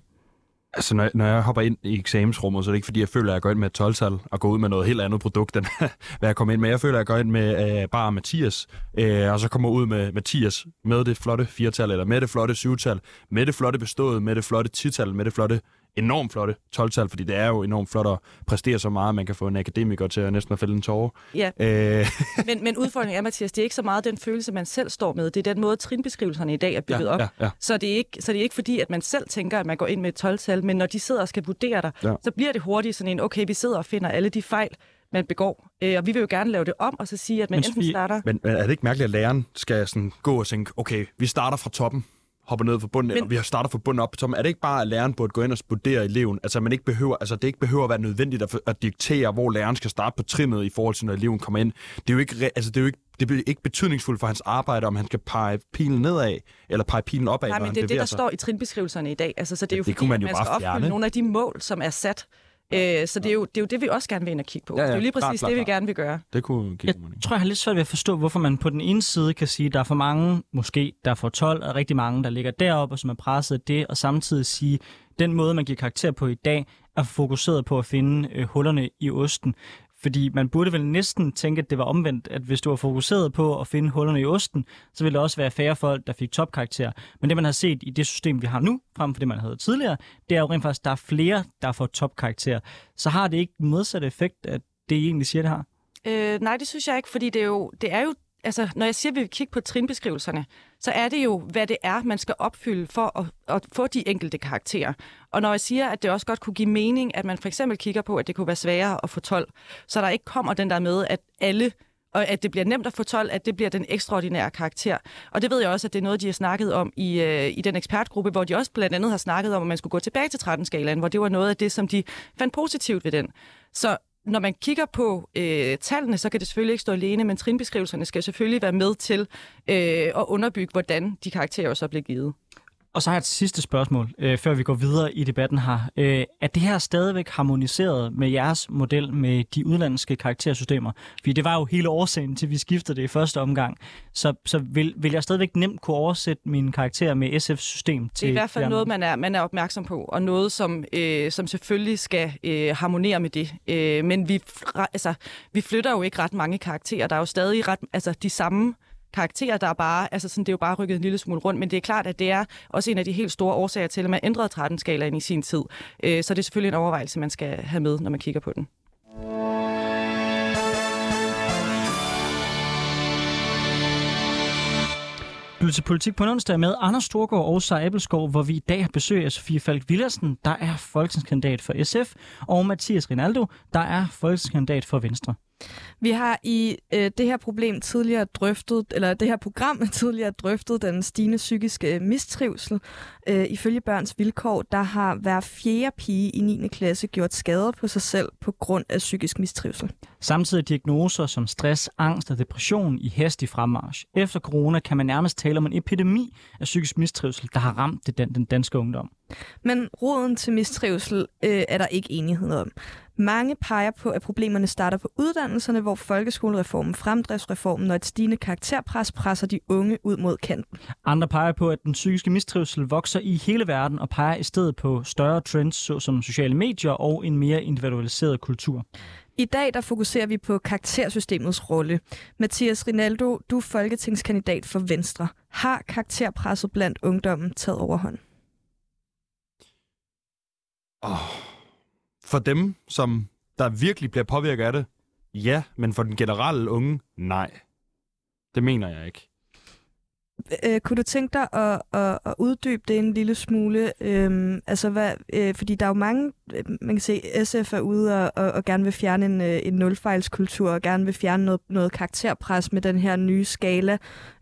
Altså, når, når jeg hopper ind i eksamensrummet, så er det ikke fordi, jeg føler, at jeg går ind med et 12-tal og går ud med noget helt andet produkt, end <laughs> hvad jeg kommer ind med. Jeg føler, at jeg går ind med øh, bare Mathias, øh, og så kommer ud med Mathias med det flotte 4-tal, eller med det flotte 7-tal, med det flotte bestået, med det flotte 10-tal, med det flotte enormt flotte 12-tal, fordi det er jo enormt flot at præstere så meget, at man kan få en akademiker til at næsten at fælde en tårer. Ja, øh. <laughs> men, men udfordringen er, Mathias, det er ikke så meget den følelse, man selv står med. Det er den måde, trinbeskrivelserne i dag er bygget ja, op. Ja, ja. Så, det er ikke, så det er ikke fordi, at man selv tænker, at man går ind med et 12-tal, men når de sidder og skal vurdere dig, ja. så bliver det hurtigt sådan en, okay, vi sidder og finder alle de fejl, man begår. Øh, og vi vil jo gerne lave det om, og så sige, at man men, enten starter... Men, men er det ikke mærkeligt, at læreren skal sådan gå og tænke, okay, vi starter fra toppen, hopper ned fra bunden, Men... og vi har startet fra bunden op toppen. Er det ikke bare, at læreren burde gå ind og vurdere eleven? Altså, man ikke behøver, altså, det ikke behøver at være nødvendigt at, at diktere, hvor læreren skal starte på trinnet i forhold til, når eleven kommer ind. Det er jo ikke, altså, det er jo ikke det bliver ikke betydningsfuldt for hans arbejde, om han skal pege pilen nedad, eller pege pilen opad, Nej, men det er det, der sig. står i trinbeskrivelserne i dag. Altså, så det er jo det fordi, man, jo man skal opfylde fjerne. nogle af de mål, som er sat Øh, så det er, jo, det er jo det, vi også gerne vil ind og kigge på. Ja, ja, det er jo lige præcis klar, klar, det, vi gerne vil gøre. Det kunne jeg tror, jeg har lidt svært ved at forstå, hvorfor man på den ene side kan sige, at der er for mange, måske der får 12, og rigtig mange, der ligger deroppe, og som er presset af det, og samtidig sige, den måde, man giver karakter på i dag, er fokuseret på at finde øh, hullerne i osten. Fordi man burde vel næsten tænke, at det var omvendt, at hvis du var fokuseret på at finde hullerne i osten, så ville der også være færre folk, der fik topkarakter. Men det, man har set i det system, vi har nu, frem for det, man havde tidligere, det er jo rent faktisk, at der er flere, der får topkarakter. Så har det ikke den modsatte effekt, at det I egentlig siger, det har? Øh, nej, det synes jeg ikke, fordi det er jo, det er jo altså, når jeg siger, at vi vil kigge på trinbeskrivelserne, så er det jo, hvad det er, man skal opfylde for at, at få de enkelte karakterer. Og når jeg siger, at det også godt kunne give mening, at man for eksempel kigger på, at det kunne være sværere at få 12, så der ikke kommer den der med, at alle og at det bliver nemt at få 12, at det bliver den ekstraordinære karakter. Og det ved jeg også, at det er noget, de har snakket om i, øh, i den ekspertgruppe, hvor de også blandt andet har snakket om, at man skulle gå tilbage til 13-skalaen, hvor det var noget af det, som de fandt positivt ved den. Så når man kigger på øh, tallene, så kan det selvfølgelig ikke stå alene, men trinbeskrivelserne skal selvfølgelig være med til øh, at underbygge, hvordan de karakterer så bliver givet. Og så har jeg et sidste spørgsmål, øh, før vi går videre i debatten her. Øh, er det her stadigvæk harmoniseret med jeres model med de udlandske karaktersystemer? Fordi det var jo hele årsagen til, vi skiftede det i første omgang. Så, så vil, vil jeg stadigvæk nemt kunne oversætte mine karakterer med SF's system til Det er i hvert fald noget, man er, man er opmærksom på, og noget, som, øh, som selvfølgelig skal øh, harmonere med det. Øh, men vi, altså, vi flytter jo ikke ret mange karakterer. Der er jo stadig ret, altså, de samme karakterer, der er bare, altså sådan, det er jo bare rykket en lille smule rundt, men det er klart, at det er også en af de helt store årsager til, at man ændrede 13-skalaen i sin tid. Øh, så det er selvfølgelig en overvejelse, man skal have med, når man kigger på den. Du til Politik på en onsdag med Anders Storgård og Sara Abelskov, hvor vi i dag har besøg af Sofie Falk Villersen, der er folketingskandidat for SF, og Mathias Rinaldo, der er folketingskandidat for Venstre. Vi har i øh, det her problem tidligere drøftet, eller det her program <laughs> tidligere drøftet den stigende psykiske mistrivsel. Øh, ifølge Børns Vilkår, der har hver fjerde pige i 9. klasse gjort skader på sig selv på grund af psykisk mistrivsel. Samtidig diagnoser som stress, angst og depression i hastig fremmarsch. Efter corona kan man nærmest tale om en epidemi af psykisk mistrivsel, der har ramt det, den, den danske ungdom. Men roden til mistrivsel øh, er der ikke enighed om. Mange peger på, at problemerne starter på uddannelserne, hvor folkeskolereformen, fremdriftsreformen og et stigende karakterpres presser de unge ud mod kanten. Andre peger på, at den psykiske mistrivsel vokser i hele verden og peger i stedet på større trends, såsom sociale medier og en mere individualiseret kultur. I dag der fokuserer vi på karaktersystemets rolle. Mathias Rinaldo, du er folketingskandidat for Venstre. Har karakterpresset blandt ungdommen taget overhånd? Oh. For dem, som der virkelig bliver påvirket af det, ja, men for den generelle unge, nej. Det mener jeg ikke. Øh, kunne du tænke dig at, at, at uddybe det en lille smule? Øhm, altså hvad, øh, fordi der er jo mange, øh, man kan se, SF er ude og, og, og gerne vil fjerne en, øh, en nulfejlskultur, og gerne vil fjerne noget, noget karakterpres med den her nye skala.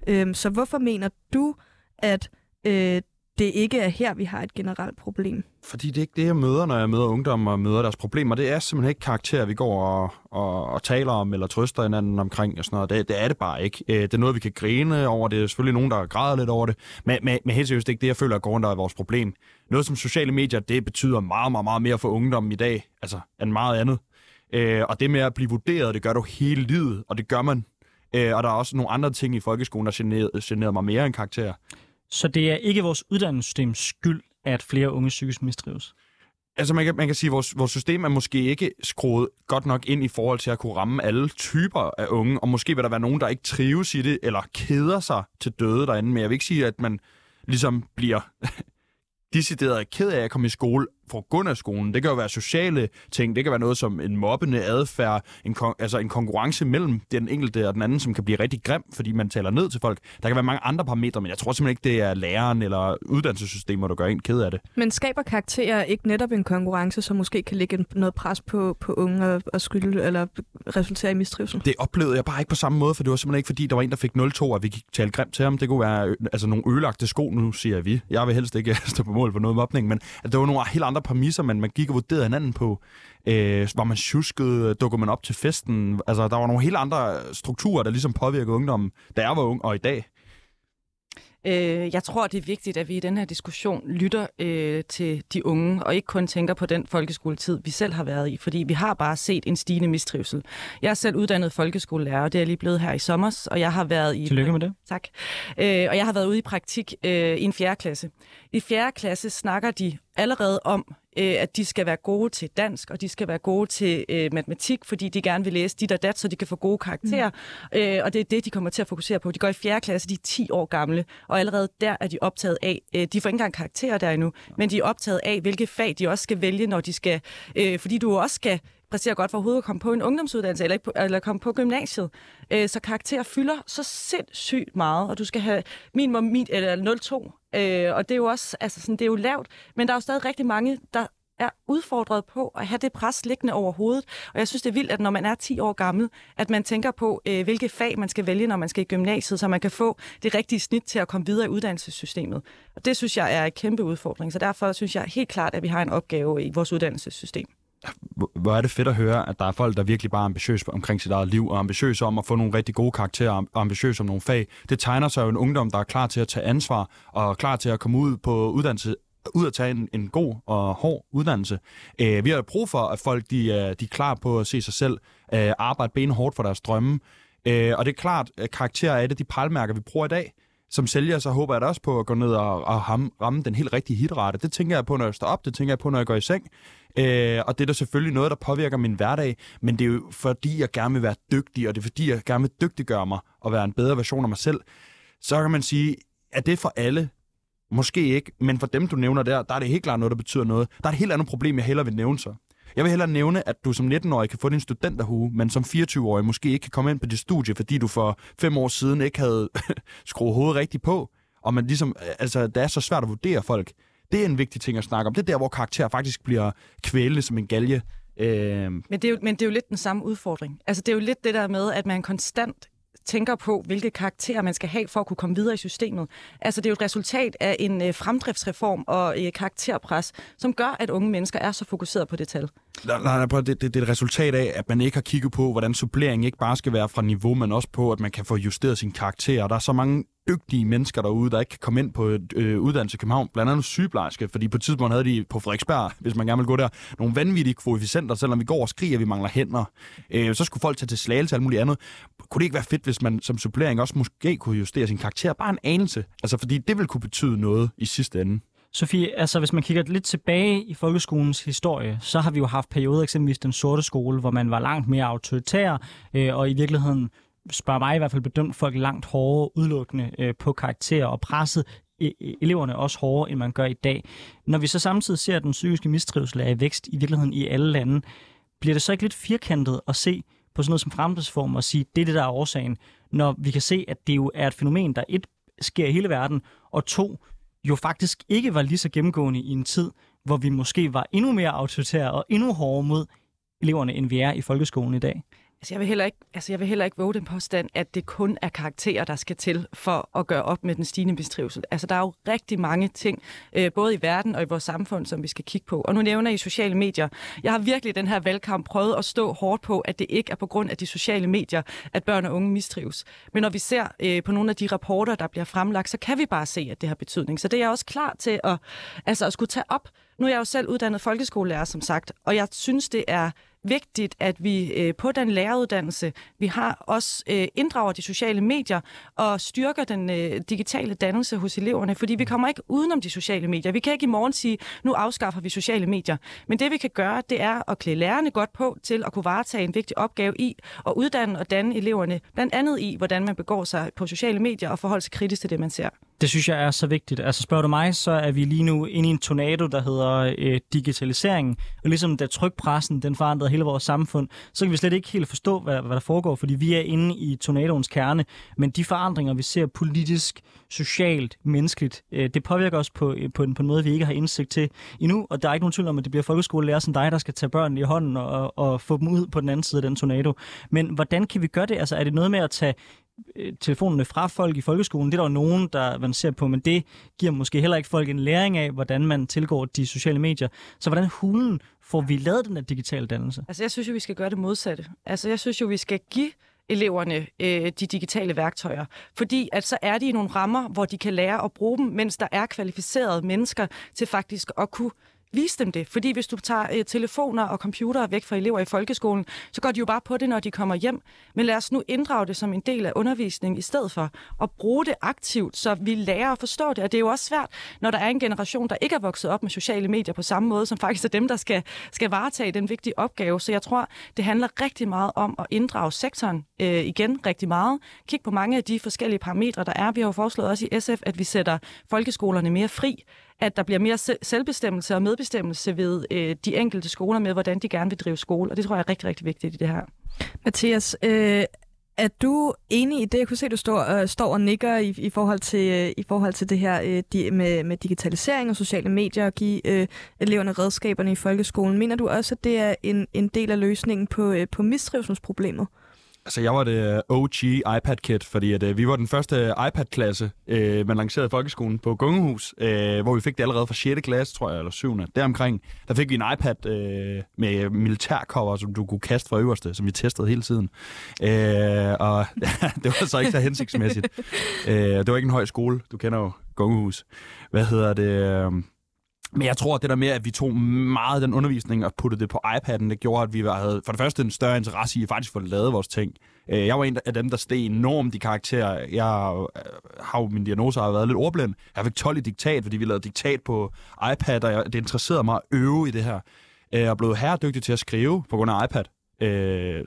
Øhm, så hvorfor mener du, at øh, det ikke er her, vi har et generelt problem? Fordi det er ikke det, jeg møder, når jeg møder ungdom og møder deres problemer. Det er simpelthen ikke karakterer, vi går og, og, og taler om eller trøster hinanden omkring og sådan noget. Det, det er det bare ikke. Øh, det er noget, vi kan grine over. Det er selvfølgelig nogen, der græder lidt over det. Men, men, men helt seriøst, det er ikke det, jeg føler, at går rundt er vores problem. Noget som sociale medier, det betyder meget, meget, meget mere for ungdommen i dag, altså end meget andet. Øh, og det med at blive vurderet, det gør du hele livet, og det gør man. Øh, og der er også nogle andre ting i folkeskolen, der generede, generede mig mere end karakterer. Så det er ikke vores uddannelsessystems skyld, at flere unge psykisk mistrives? Altså man kan, man kan sige, at vores, vores system er måske ikke skruet godt nok ind i forhold til at kunne ramme alle typer af unge, og måske vil der være nogen, der ikke trives i det, eller keder sig til døde derinde, men jeg vil ikke sige, at man ligesom bliver <laughs> decideret ked af at komme i skole for grund af skolen. Det kan jo være sociale ting, det kan være noget som en mobbende adfærd, en, kon- altså en konkurrence mellem den enkelte og den anden, som kan blive rigtig grim, fordi man taler ned til folk. Der kan være mange andre parametre, men jeg tror simpelthen ikke, det er læreren eller uddannelsessystemet, der gør en ked af det. Men skaber karakterer ikke netop en konkurrence, som måske kan lægge noget pres på, på unge og, og skylde, eller resultere i mistrivsel? Det oplevede jeg bare ikke på samme måde, for det var simpelthen ikke, fordi der var en, der fik 0-2, og vi gik tale grimt til ham. Det kunne være altså, nogle ødelagte sko, nu siger vi. Jeg vil helst ikke <laughs> stå på mål for noget mobning, men at der var nogle helt andre præmisser, man, man gik og vurderede hinanden på. Øh, var man tjusket? dukkede man op til festen. Altså, der var nogle helt andre strukturer, der ligesom påvirkede ungdommen, da jeg var ung og i dag. Øh, jeg tror, det er vigtigt, at vi i den her diskussion lytter øh, til de unge, og ikke kun tænker på den folkeskoletid, vi selv har været i, fordi vi har bare set en stigende mistrivsel. Jeg er selv uddannet folkeskolelærer, og det er lige blevet her i sommer, og jeg har været i... Tillykke med det. Tak. Øh, og jeg har været ude i praktik øh, i en fjerde klasse. I fjerde klasse snakker de allerede om, øh, at de skal være gode til dansk, og de skal være gode til øh, matematik, fordi de gerne vil læse dit og dat, så de kan få gode karakterer. Mm. Øh, og det er det, de kommer til at fokusere på. De går i fjerde klasse, de er 10 år gamle, og allerede der er de optaget af, øh, de får ikke engang karakterer der endnu, men de er optaget af, hvilke fag de også skal vælge, når de skal, øh, fordi du også skal præsterer godt for overhovedet at komme på en ungdomsuddannelse eller, ikke på, eller komme på gymnasiet. Øh, så karakterer fylder så sindssygt meget, og du skal have minimum min, eller 0,2. Øh, og det er jo også altså sådan, det er jo lavt, men der er jo stadig rigtig mange, der er udfordret på at have det pres liggende over hovedet. Og jeg synes, det er vildt, at når man er 10 år gammel, at man tænker på, øh, hvilke fag man skal vælge, når man skal i gymnasiet, så man kan få det rigtige snit til at komme videre i uddannelsessystemet. Og det synes jeg er en kæmpe udfordring. Så derfor synes jeg helt klart, at vi har en opgave i vores uddannelsessystem hvor er det fedt at høre, at der er folk, der virkelig bare er ambitiøse omkring sit eget liv, og ambitiøse om at få nogle rigtig gode karakterer, og ambitiøse om nogle fag. Det tegner sig jo en ungdom, der er klar til at tage ansvar, og klar til at komme ud på uddannelse ud at tage en, en god og hård uddannelse. Øh, vi har brug for, at folk de, øh, de er klar på at se sig selv øh, arbejde benhårdt for deres drømme. Øh, og det er klart, at karakterer er et af de pejlmærker, vi bruger i dag. Som sælger, så håber jeg da også på at gå ned og, og ramme den helt rigtige hitrate. Det tænker jeg på, når jeg står op. Det tænker jeg på, når jeg går i seng. Øh, og det er da selvfølgelig noget, der påvirker min hverdag, men det er jo fordi, jeg gerne vil være dygtig, og det er fordi, jeg gerne vil dygtiggøre mig og være en bedre version af mig selv. Så kan man sige, at det for alle? Måske ikke, men for dem, du nævner der, der er det helt klart noget, der betyder noget. Der er et helt andet problem, jeg hellere vil nævne så. Jeg vil hellere nævne, at du som 19-årig kan få din studenterhue, men som 24-årig måske ikke kan komme ind på dit studie, fordi du for fem år siden ikke havde <laughs> skruet hovedet rigtigt på. Og man ligesom, altså, det er så svært at vurdere folk. Det er en vigtig ting at snakke om. Det er der, hvor karakter faktisk bliver kvælende som en galge. Øh, Men det, er jo, men det er jo lidt den samme udfordring. Altså det er jo lidt det der med, at man konstant tænker på, hvilke karakterer man skal have for at kunne komme videre i systemet. Altså det er jo et resultat af en øh, fremdriftsreform og øh, karakterpres, som gør, at unge mennesker er så fokuseret på det tal. Nej, nej, nej, det, det, det er et resultat af, at man ikke har kigget på, hvordan supplering ikke bare skal være fra niveau, men også på, at man kan få justeret sin karakter. Og der er så mange dygtige mennesker derude, der ikke kan komme ind på et øh, uddannelse i København, blandt andet sygeplejerske, fordi på et tidspunkt havde de på Frederiksberg, hvis man gerne vil gå der, nogle vanvittige koefficienter, selvom vi går og skriger, at vi mangler hænder. Øh, så skulle folk tage til slagelse og alt muligt andet. Kunne det ikke være fedt, hvis man som supplering også måske kunne justere sin karakter? Bare en anelse. Altså, fordi det vil kunne betyde noget i sidste ende. Sofie, altså hvis man kigger lidt tilbage i folkeskolens historie, så har vi jo haft perioder, eksempelvis den sorte skole, hvor man var langt mere autoritær, øh, og i virkeligheden, spørger mig i hvert fald, bedømt folk langt hårdere udelukkende øh, på karakterer og presset e-, e-, eleverne også hårdere, end man gør i dag. Når vi så samtidig ser, at den psykiske mistrivsel er i vækst i virkeligheden i alle lande, bliver det så ikke lidt firkantet at se på sådan noget som fremtidsform og sige, det er det, der er årsagen, når vi kan se, at det jo er et fænomen, der et sker i hele verden, og to, jo faktisk ikke var lige så gennemgående i en tid, hvor vi måske var endnu mere autoritære og endnu hårdere mod eleverne, end vi er i folkeskolen i dag. Altså jeg, vil heller ikke, altså jeg vil heller ikke våge den påstand, at det kun er karakterer, der skal til for at gøre op med den stigende mistrivsel. Altså der er jo rigtig mange ting, øh, både i verden og i vores samfund, som vi skal kigge på. Og nu nævner I sociale medier. Jeg har virkelig den her valgkamp prøvet at stå hårdt på, at det ikke er på grund af de sociale medier, at børn og unge mistrives. Men når vi ser øh, på nogle af de rapporter, der bliver fremlagt, så kan vi bare se, at det har betydning. Så det er jeg også klar til at, altså at skulle tage op. Nu er jeg jo selv uddannet folkeskolelærer, som sagt, og jeg synes, det er vigtigt, at vi øh, på den læreruddannelse, vi har, også øh, inddrager de sociale medier og styrker den øh, digitale dannelse hos eleverne, fordi vi kommer ikke udenom de sociale medier. Vi kan ikke i morgen sige, nu afskaffer vi sociale medier. Men det vi kan gøre, det er at klæde lærerne godt på til at kunne varetage en vigtig opgave i at uddanne og danne eleverne, blandt andet i, hvordan man begår sig på sociale medier og forholde sig kritisk til det, man ser. Det synes jeg er så vigtigt. Altså spørger du mig, så er vi lige nu inde i en tornado, der hedder øh, digitalisering. Og ligesom da trykpressen den forandrede hele vores samfund, så kan vi slet ikke helt forstå, hvad, hvad der foregår, fordi vi er inde i tornadoens kerne. Men de forandringer, vi ser politisk, socialt, menneskeligt, øh, det påvirker os på, øh, på, en, på en måde, vi ikke har indsigt til endnu. Og der er ikke nogen tvivl om, at det bliver folkeskolelærer som dig, der skal tage børnene i hånden og, og få dem ud på den anden side af den tornado. Men hvordan kan vi gøre det? Altså er det noget med at tage Øh, telefonerne fra folk i folkeskolen. Det er der jo nogen, der man ser på, men det giver måske heller ikke folk en læring af, hvordan man tilgår de sociale medier. Så hvordan hulen får vi lavet den her digitale dannelse? Altså jeg synes jo, vi skal gøre det modsatte. Altså jeg synes jo, vi skal give eleverne øh, de digitale værktøjer. Fordi at så er de i nogle rammer, hvor de kan lære at bruge dem, mens der er kvalificerede mennesker til faktisk at kunne vise dem det, fordi hvis du tager øh, telefoner og computere væk fra elever i folkeskolen, så går de jo bare på det, når de kommer hjem. Men lad os nu inddrage det som en del af undervisningen i stedet for, at bruge det aktivt, så vi lærer at forstå det. Og det er jo også svært, når der er en generation, der ikke er vokset op med sociale medier på samme måde, som faktisk er dem, der skal, skal varetage den vigtige opgave. Så jeg tror, det handler rigtig meget om at inddrage sektoren øh, igen rigtig meget. Kig på mange af de forskellige parametre, der er. Vi har jo foreslået også i SF, at vi sætter folkeskolerne mere fri at der bliver mere selvbestemmelse og medbestemmelse ved øh, de enkelte skoler med, hvordan de gerne vil drive skole. Og det tror jeg er rigtig, rigtig vigtigt i det her. Mathias, øh, er du enig i det? Jeg kunne se, at du står, øh, står og nikker i, i, forhold til, øh, i forhold til det her øh, di, med, med digitalisering og sociale medier og give øh, eleverne redskaberne i folkeskolen. Mener du også, at det er en, en del af løsningen på, øh, på mistrivselsproblemet? Altså, jeg var det øh, OG iPad-kid, fordi at, øh, vi var den første øh, iPad-klasse, øh, man lancerede i folkeskolen på Gungehus, øh, hvor vi fik det allerede fra 6. klasse, tror jeg, eller 7. Deromkring, der fik vi en iPad øh, med militærcover, som du kunne kaste fra øverste, som vi testede hele tiden. Øh, og <laughs> det var så ikke så hensigtsmæssigt. øh, det var ikke en høj skole, du kender jo Gungehus. Hvad hedder det? Øh, men jeg tror, at det der med, at vi tog meget af den undervisning og puttede det på iPad'en, det gjorde, at vi havde for det første en større interesse i at faktisk få lavet vores ting. Øh, jeg var en af dem, der steg enormt i karakter. Jeg øh, har jo, min diagnose har været lidt ordblind. Jeg fik 12 i diktat, fordi vi lavede diktat på iPad, og det interesserede mig at øve i det her. Øh, jeg blev herredygtig til at skrive på grund af iPad øh,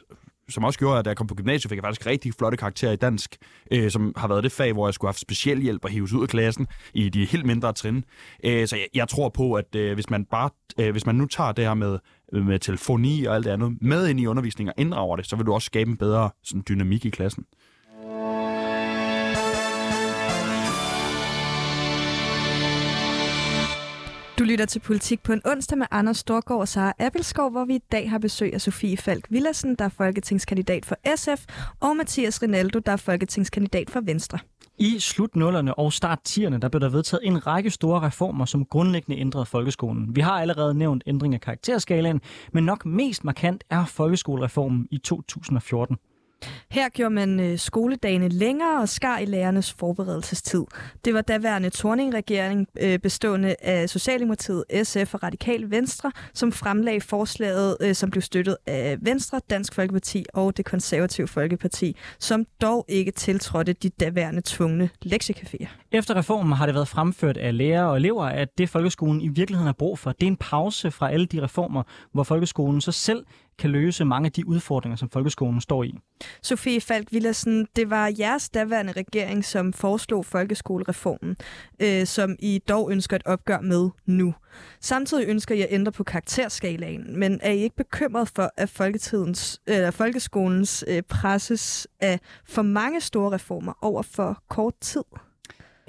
som også gjorde, at da jeg kom på gymnasiet, fik jeg faktisk rigtig flotte karakterer i dansk, øh, som har været det fag, hvor jeg skulle have haft speciel hjælp og hives ud af klassen i de helt mindre trin. Øh, så jeg, jeg tror på, at øh, hvis man bare, øh, hvis man nu tager det her med, med telefoni og alt det andet med ind i undervisningen og inddrager det, så vil du også skabe en bedre sådan, dynamik i klassen. Lytter til Politik på en onsdag med Anders Storgård og Sara Appelskov, hvor vi i dag har besøg af Sofie Falk Villassen, der er folketingskandidat for SF, og Mathias Rinaldo, der er folketingskandidat for Venstre. I slutnullerne og start 10'erne, der blev der vedtaget en række store reformer, som grundlæggende ændrede folkeskolen. Vi har allerede nævnt ændring af karakterskalaen, men nok mest markant er folkeskolereformen i 2014. Her gjorde man øh, skoledagene længere og skar i lærernes forberedelsestid. Det var daværende Torning-regering øh, bestående af Socialdemokratiet, SF og Radikal Venstre, som fremlagde forslaget, øh, som blev støttet af Venstre, Dansk Folkeparti og det konservative Folkeparti, som dog ikke tiltrådte de daværende tvungne lektiecaféer. Efter reformen har det været fremført af lærere og elever, at det folkeskolen i virkeligheden har brug for, det er en pause fra alle de reformer, hvor folkeskolen så selv kan løse mange af de udfordringer, som folkeskolen står i. Sofie Falk Villersen, det var jeres daværende regering, som foreslog folkeskolereformen, øh, som I dog ønsker et opgør med nu. Samtidig ønsker I at ændre på karakterskalaen, men er I ikke bekymret for, at folketidens, eller folkeskolens øh, presses af for mange store reformer over for kort tid?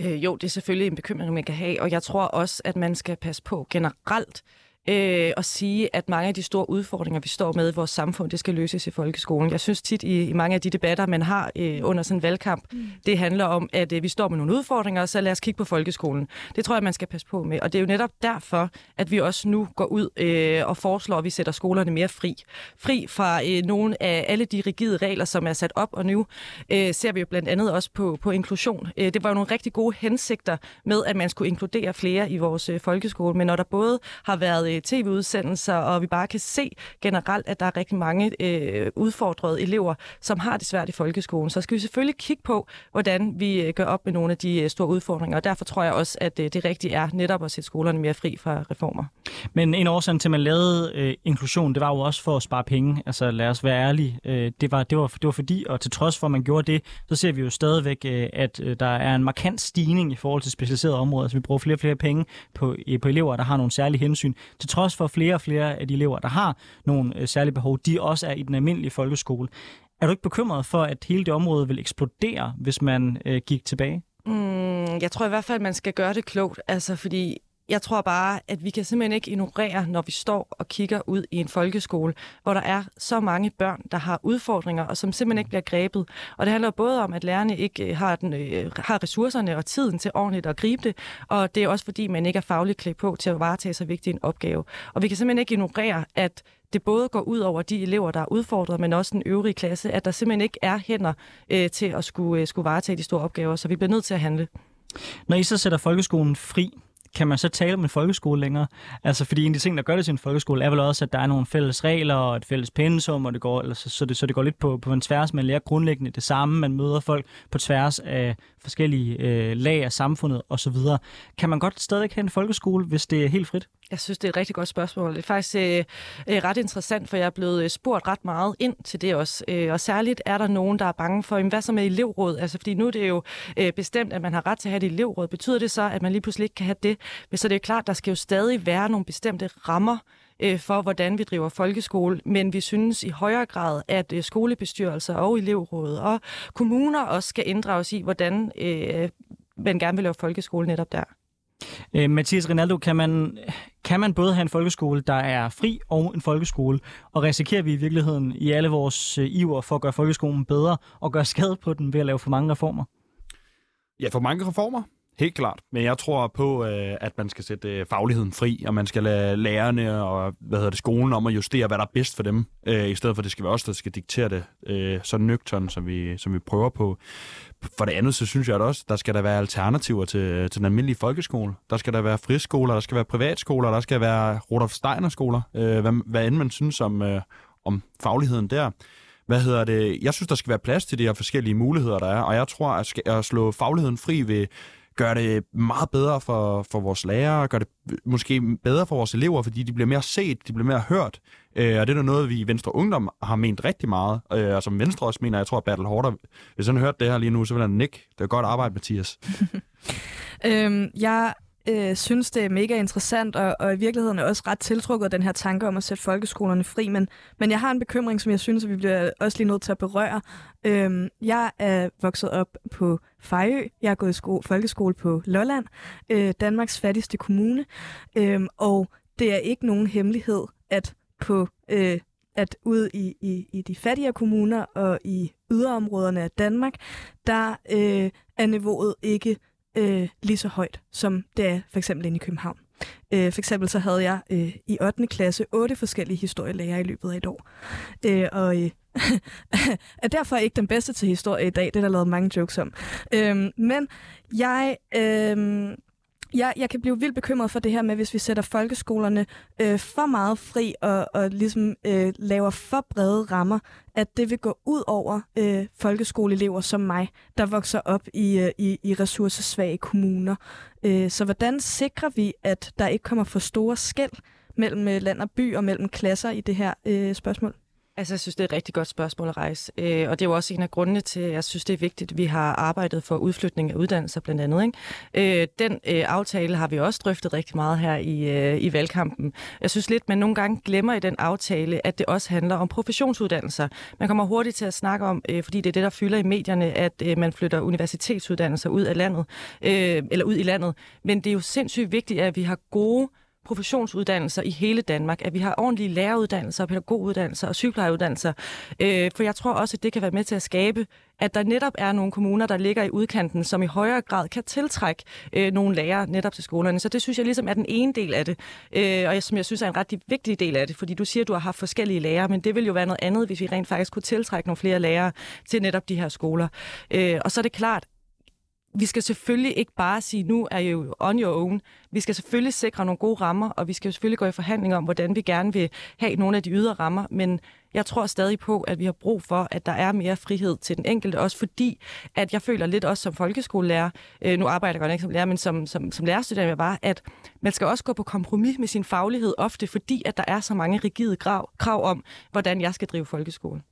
Øh, jo, det er selvfølgelig en bekymring, man kan have, og jeg tror også, at man skal passe på generelt øh, og sige, at mange af de store udfordringer, vi står med i vores samfund, det skal løses i folkeskolen. Jeg synes tit i, i mange af de debatter, man har øh, under sådan en valgkamp, mm. det handler om, at øh, vi står med nogle udfordringer, så lad os kigge på folkeskolen. Det tror jeg, man skal passe på med. Og det er jo netop derfor, at vi også nu går ud øh, og foreslår, at vi sætter skolerne mere fri. Fri fra øh, nogle af alle de rigide regler, som er sat op, og nu øh, ser vi jo blandt andet også på, på inklusion. Øh, det var jo nogle rigtig gode hensigter med, at man skulle inkludere flere i vores øh, folkeskole, men når der både har været øh, tv-udsendelser, og vi bare kan se generelt, at der er rigtig mange øh, udfordrede elever, som har det svært i folkeskolen. Så skal vi selvfølgelig kigge på, hvordan vi øh, gør op med nogle af de øh, store udfordringer, og derfor tror jeg også, at øh, det rigtige er netop at sætte skolerne mere fri fra reformer. Men en årsag til, at man lavede øh, inklusion, det var jo også for at spare penge. Altså lad os være ærlige. Øh, det, var, det, var, det var fordi, og til trods for, at man gjorde det, så ser vi jo stadigvæk, øh, at øh, der er en markant stigning i forhold til specialiserede områder. Så vi bruger flere og flere penge på, øh, på elever, der har nogle særlige hensyn. Til trods for, at flere og flere af de elever, der har nogle øh, særlige behov, de også er i den almindelige folkeskole. Er du ikke bekymret for, at hele det område vil eksplodere, hvis man øh, gik tilbage? Mm, jeg tror i hvert fald, at man skal gøre det klogt, altså fordi jeg tror bare, at vi kan simpelthen ikke ignorere, når vi står og kigger ud i en folkeskole, hvor der er så mange børn, der har udfordringer, og som simpelthen ikke bliver grebet. Og det handler både om, at lærerne ikke øh, har, den, øh, har ressourcerne og tiden til ordentligt at gribe det, og det er også fordi, man ikke er fagligt klædt på til at varetage så vigtig en opgave. Og vi kan simpelthen ikke ignorere, at det både går ud over de elever, der er udfordret, men også den øvrige klasse, at der simpelthen ikke er hænder øh, til at skulle, øh, skulle varetage de store opgaver, så vi bliver nødt til at handle. Når I så sætter folkeskolen fri, kan man så tale om en folkeskole længere? Altså, fordi en af de ting, der gør det til en folkeskole, er vel også, at der er nogle fælles regler og et fælles pensum, og det går, eller så, så, det, så det går lidt på, på en tværs. Man lærer grundlæggende det samme. Man møder folk på tværs af forskellige øh, lag af samfundet osv. Kan man godt stadig have en folkeskole, hvis det er helt frit? Jeg synes, det er et rigtig godt spørgsmål. Det er faktisk øh, øh ret interessant, for jeg er blevet øh, spurgt ret meget ind til det også. Øh, og særligt er der nogen, der er bange for, jamen, hvad så med elevråd? Altså, fordi nu er det jo øh, bestemt, at man har ret til at have et elevråd. Betyder det så, at man lige pludselig ikke kan have det? Men så det er klart, der skal jo stadig være nogle bestemte rammer, øh, for, hvordan vi driver folkeskole, men vi synes i højere grad, at øh, skolebestyrelser og elevråd og kommuner også skal inddrages i, hvordan øh, man gerne vil lave folkeskole netop der. Øh, Mathias Rinaldo, kan man, kan man både have en folkeskole, der er fri, og en folkeskole, og risikerer vi i virkeligheden i alle vores øh, iver for at gøre folkeskolen bedre, og gøre skade på den ved at lave for mange reformer? Ja, for mange reformer. Helt klart. Men jeg tror på, øh, at man skal sætte øh, fagligheden fri, og man skal lade lærerne og hvad hedder det, skolen om at justere, hvad der er bedst for dem, øh, i stedet for, at det skal være os, der skal diktere det så nøgtern, som vi, som vi prøver på. For det andet, så synes jeg at også, der skal der være alternativer til, til den almindelige folkeskole. Der skal der være friskoler, der skal være privatskoler, der skal være Rudolf Steiner skoler, hvad, hvad end man synes om, om fagligheden der hvad hedder det? Jeg synes, der skal være plads til de her forskellige muligheder, der er, og jeg tror, at, at slå fagligheden fri ved gør det meget bedre for, for vores lærere, gør det måske bedre for vores elever, fordi de bliver mere set, de bliver mere hørt. Øh, og det er noget, vi i Venstre Ungdom har ment rigtig meget, øh, og som Venstre også mener, jeg tror, at Bertel Hårder, hvis han hørte det her lige nu, så vil han nikke. Det er godt arbejde, Mathias. <laughs> øhm, jeg øh, synes, det er mega interessant, og, og i virkeligheden er også ret tiltrukket af den her tanke om at sætte folkeskolerne fri. Men, men jeg har en bekymring, som jeg synes, at vi bliver også lige nødt til at berøre. Øhm, jeg er vokset op på Fejø. Jeg har gået i sko- folkeskole på Lolland, øh, Danmarks fattigste kommune. Øhm, og det er ikke nogen hemmelighed, at på øh, at ude i, i, i de fattigere kommuner og i yderområderne af Danmark, der øh, er niveauet ikke øh, lige så højt, som det er for eksempel inde i København. Øh, for eksempel så havde jeg øh, i 8. klasse otte forskellige historielærer i løbet af et år. Øh, og øh, <laughs> er derfor ikke den bedste til historie i dag. Det er der lavet mange jokes om. Øh, men jeg... Øh, jeg, jeg kan blive vildt bekymret for det her med, hvis vi sætter folkeskolerne øh, for meget fri og, og ligesom øh, laver for brede rammer, at det vil gå ud over øh, folkeskoleelever som mig, der vokser op i, øh, i, i ressourcesvage kommuner. Øh, så hvordan sikrer vi, at der ikke kommer for store skæld mellem øh, land og by og mellem klasser i det her øh, spørgsmål? Altså, jeg synes, det er et rigtig godt spørgsmål at rejse. Øh, og det er jo også en af grundene til, at jeg synes, det er vigtigt, at vi har arbejdet for udflytning af uddannelser blandt andet. Ikke? Øh, den øh, aftale har vi også drøftet rigtig meget her i, øh, i valgkampen. Jeg synes lidt, man nogle gange glemmer i den aftale, at det også handler om professionsuddannelser. Man kommer hurtigt til at snakke om, øh, fordi det er det, der fylder i medierne, at øh, man flytter universitetsuddannelser ud af landet, øh, eller ud i landet. Men det er jo sindssygt vigtigt, at vi har gode professionsuddannelser i hele Danmark, at vi har ordentlige læreruddannelser, pædagoguddannelser og sygeplejeuddannelser. Øh, for jeg tror også, at det kan være med til at skabe, at der netop er nogle kommuner, der ligger i udkanten, som i højere grad kan tiltrække øh, nogle lærere netop til skolerne. Så det synes jeg ligesom er den ene del af det, øh, og som jeg synes er en ret vigtig del af det, fordi du siger, at du har haft forskellige lærere, men det vil jo være noget andet, hvis vi rent faktisk kunne tiltrække nogle flere lærere til netop de her skoler. Øh, og så er det klart, vi skal selvfølgelig ikke bare sige, nu er jo on your own. Vi skal selvfølgelig sikre nogle gode rammer, og vi skal selvfølgelig gå i forhandling om, hvordan vi gerne vil have nogle af de ydre rammer, men jeg tror stadig på, at vi har brug for, at der er mere frihed til den enkelte, også fordi, at jeg føler lidt også som folkeskolelærer, øh, nu arbejder jeg godt ikke som lærer, men som, som, som lærerstuderende var, at man skal også gå på kompromis med sin faglighed ofte, fordi at der er så mange rigide krav, krav om, hvordan jeg skal drive folkeskole.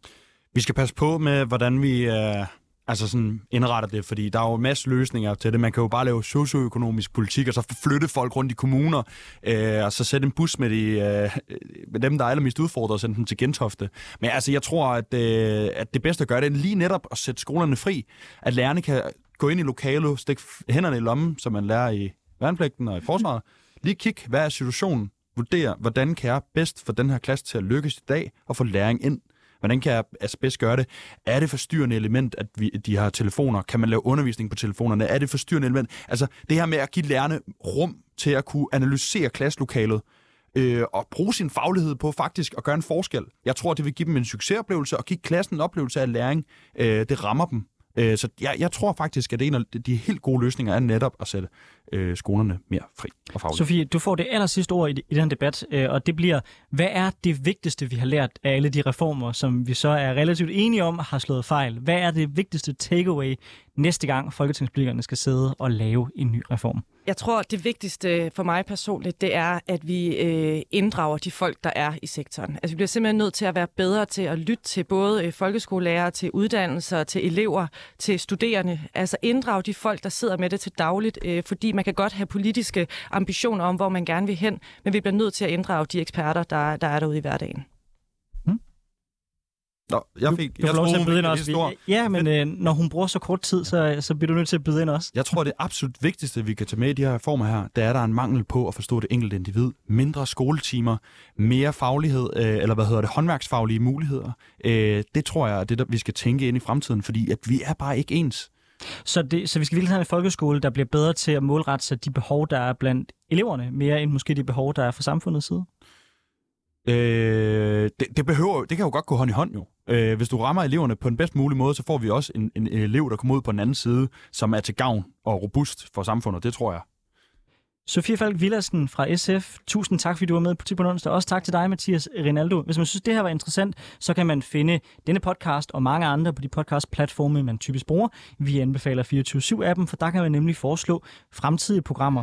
Vi skal passe på med, hvordan vi... Øh altså sådan indretter det, fordi der er jo en masse løsninger til det. Man kan jo bare lave socioøkonomisk politik, og så flytte folk rundt i kommuner, øh, og så sætte en bus med, de, øh, med dem, der er allermest udfordret, og sende dem til Gentofte. Men altså, jeg tror, at, øh, at det bedste at gøre, det er lige netop at sætte skolerne fri. At lærerne kan gå ind i lokalet, stikke hænderne i lommen, som man lærer i værnepligten og i forsvaret. Lige kigge, hvad er situationen? Vurdere, hvordan kan jeg bedst få den her klasse til at lykkes i dag, og få læring ind. Hvordan kan asbest gøre det? Er det forstyrrende element, at vi, de har telefoner? Kan man lave undervisning på telefonerne? Er det forstyrrende element? Altså det her med at give lærerne rum til at kunne analysere klasselokalet, øh, og bruge sin faglighed på faktisk at gøre en forskel. Jeg tror, det vil give dem en succesoplevelse og give klassen en oplevelse af læring. Øh, det rammer dem. Øh, så jeg, jeg tror faktisk, at en af de helt gode løsninger er netop at sætte øh, skolerne mere fri og fagligt. Sofie, du får det aller sidste ord i, i den debat, øh, og det bliver, hvad er det vigtigste, vi har lært af alle de reformer, som vi så er relativt enige om har slået fejl? Hvad er det vigtigste takeaway næste gang folketingspolitikerne skal sidde og lave en ny reform? Jeg tror, det vigtigste for mig personligt, det er, at vi øh, inddrager de folk, der er i sektoren. Altså, vi bliver simpelthen nødt til at være bedre til at lytte til både øh, folkeskolelærer, til uddannelser, til elever, til studerende. Altså inddrage de folk, der sidder med det til dagligt, øh, fordi man kan godt have politiske ambitioner om, hvor man gerne vil hen, men vi bliver nødt til at inddrage de eksperter, der, der er derude i hverdagen. Nå, jeg fik, du, du jeg får lov til at byde ind også. stor. Ja, men øh, når hun bruger så kort tid, så, så bliver du nødt til at byde ind også. Jeg tror, det absolut vigtigste, vi kan tage med i de her reformer her, det er, at der er en mangel på at forstå det enkelte individ. Mindre skoletimer, mere faglighed, øh, eller hvad hedder det, håndværksfaglige muligheder. Øh, det tror jeg er det, der vi skal tænke ind i fremtiden, fordi at vi er bare ikke ens. Så, det, så vi skal virkelig have en folkeskole, der bliver bedre til at målrette sig de behov, der er blandt eleverne, mere end måske de behov, der er fra samfundets side? Øh, det, det, behøver, det kan jo godt gå hånd i hånd jo. Øh, hvis du rammer eleverne på den bedst mulige måde, så får vi også en, en, en elev, der kommer ud på den anden side, som er til gavn og robust for samfundet. Det tror jeg. Sofie Falk Villersen fra SF, tusind tak, fordi du var med på Tipon onsdag. Også tak til dig, Mathias Rinaldo. Hvis man synes, det her var interessant, så kan man finde denne podcast og mange andre på de podcast-platforme, man typisk bruger. Vi anbefaler 24-7-appen, for der kan man nemlig foreslå fremtidige programmer.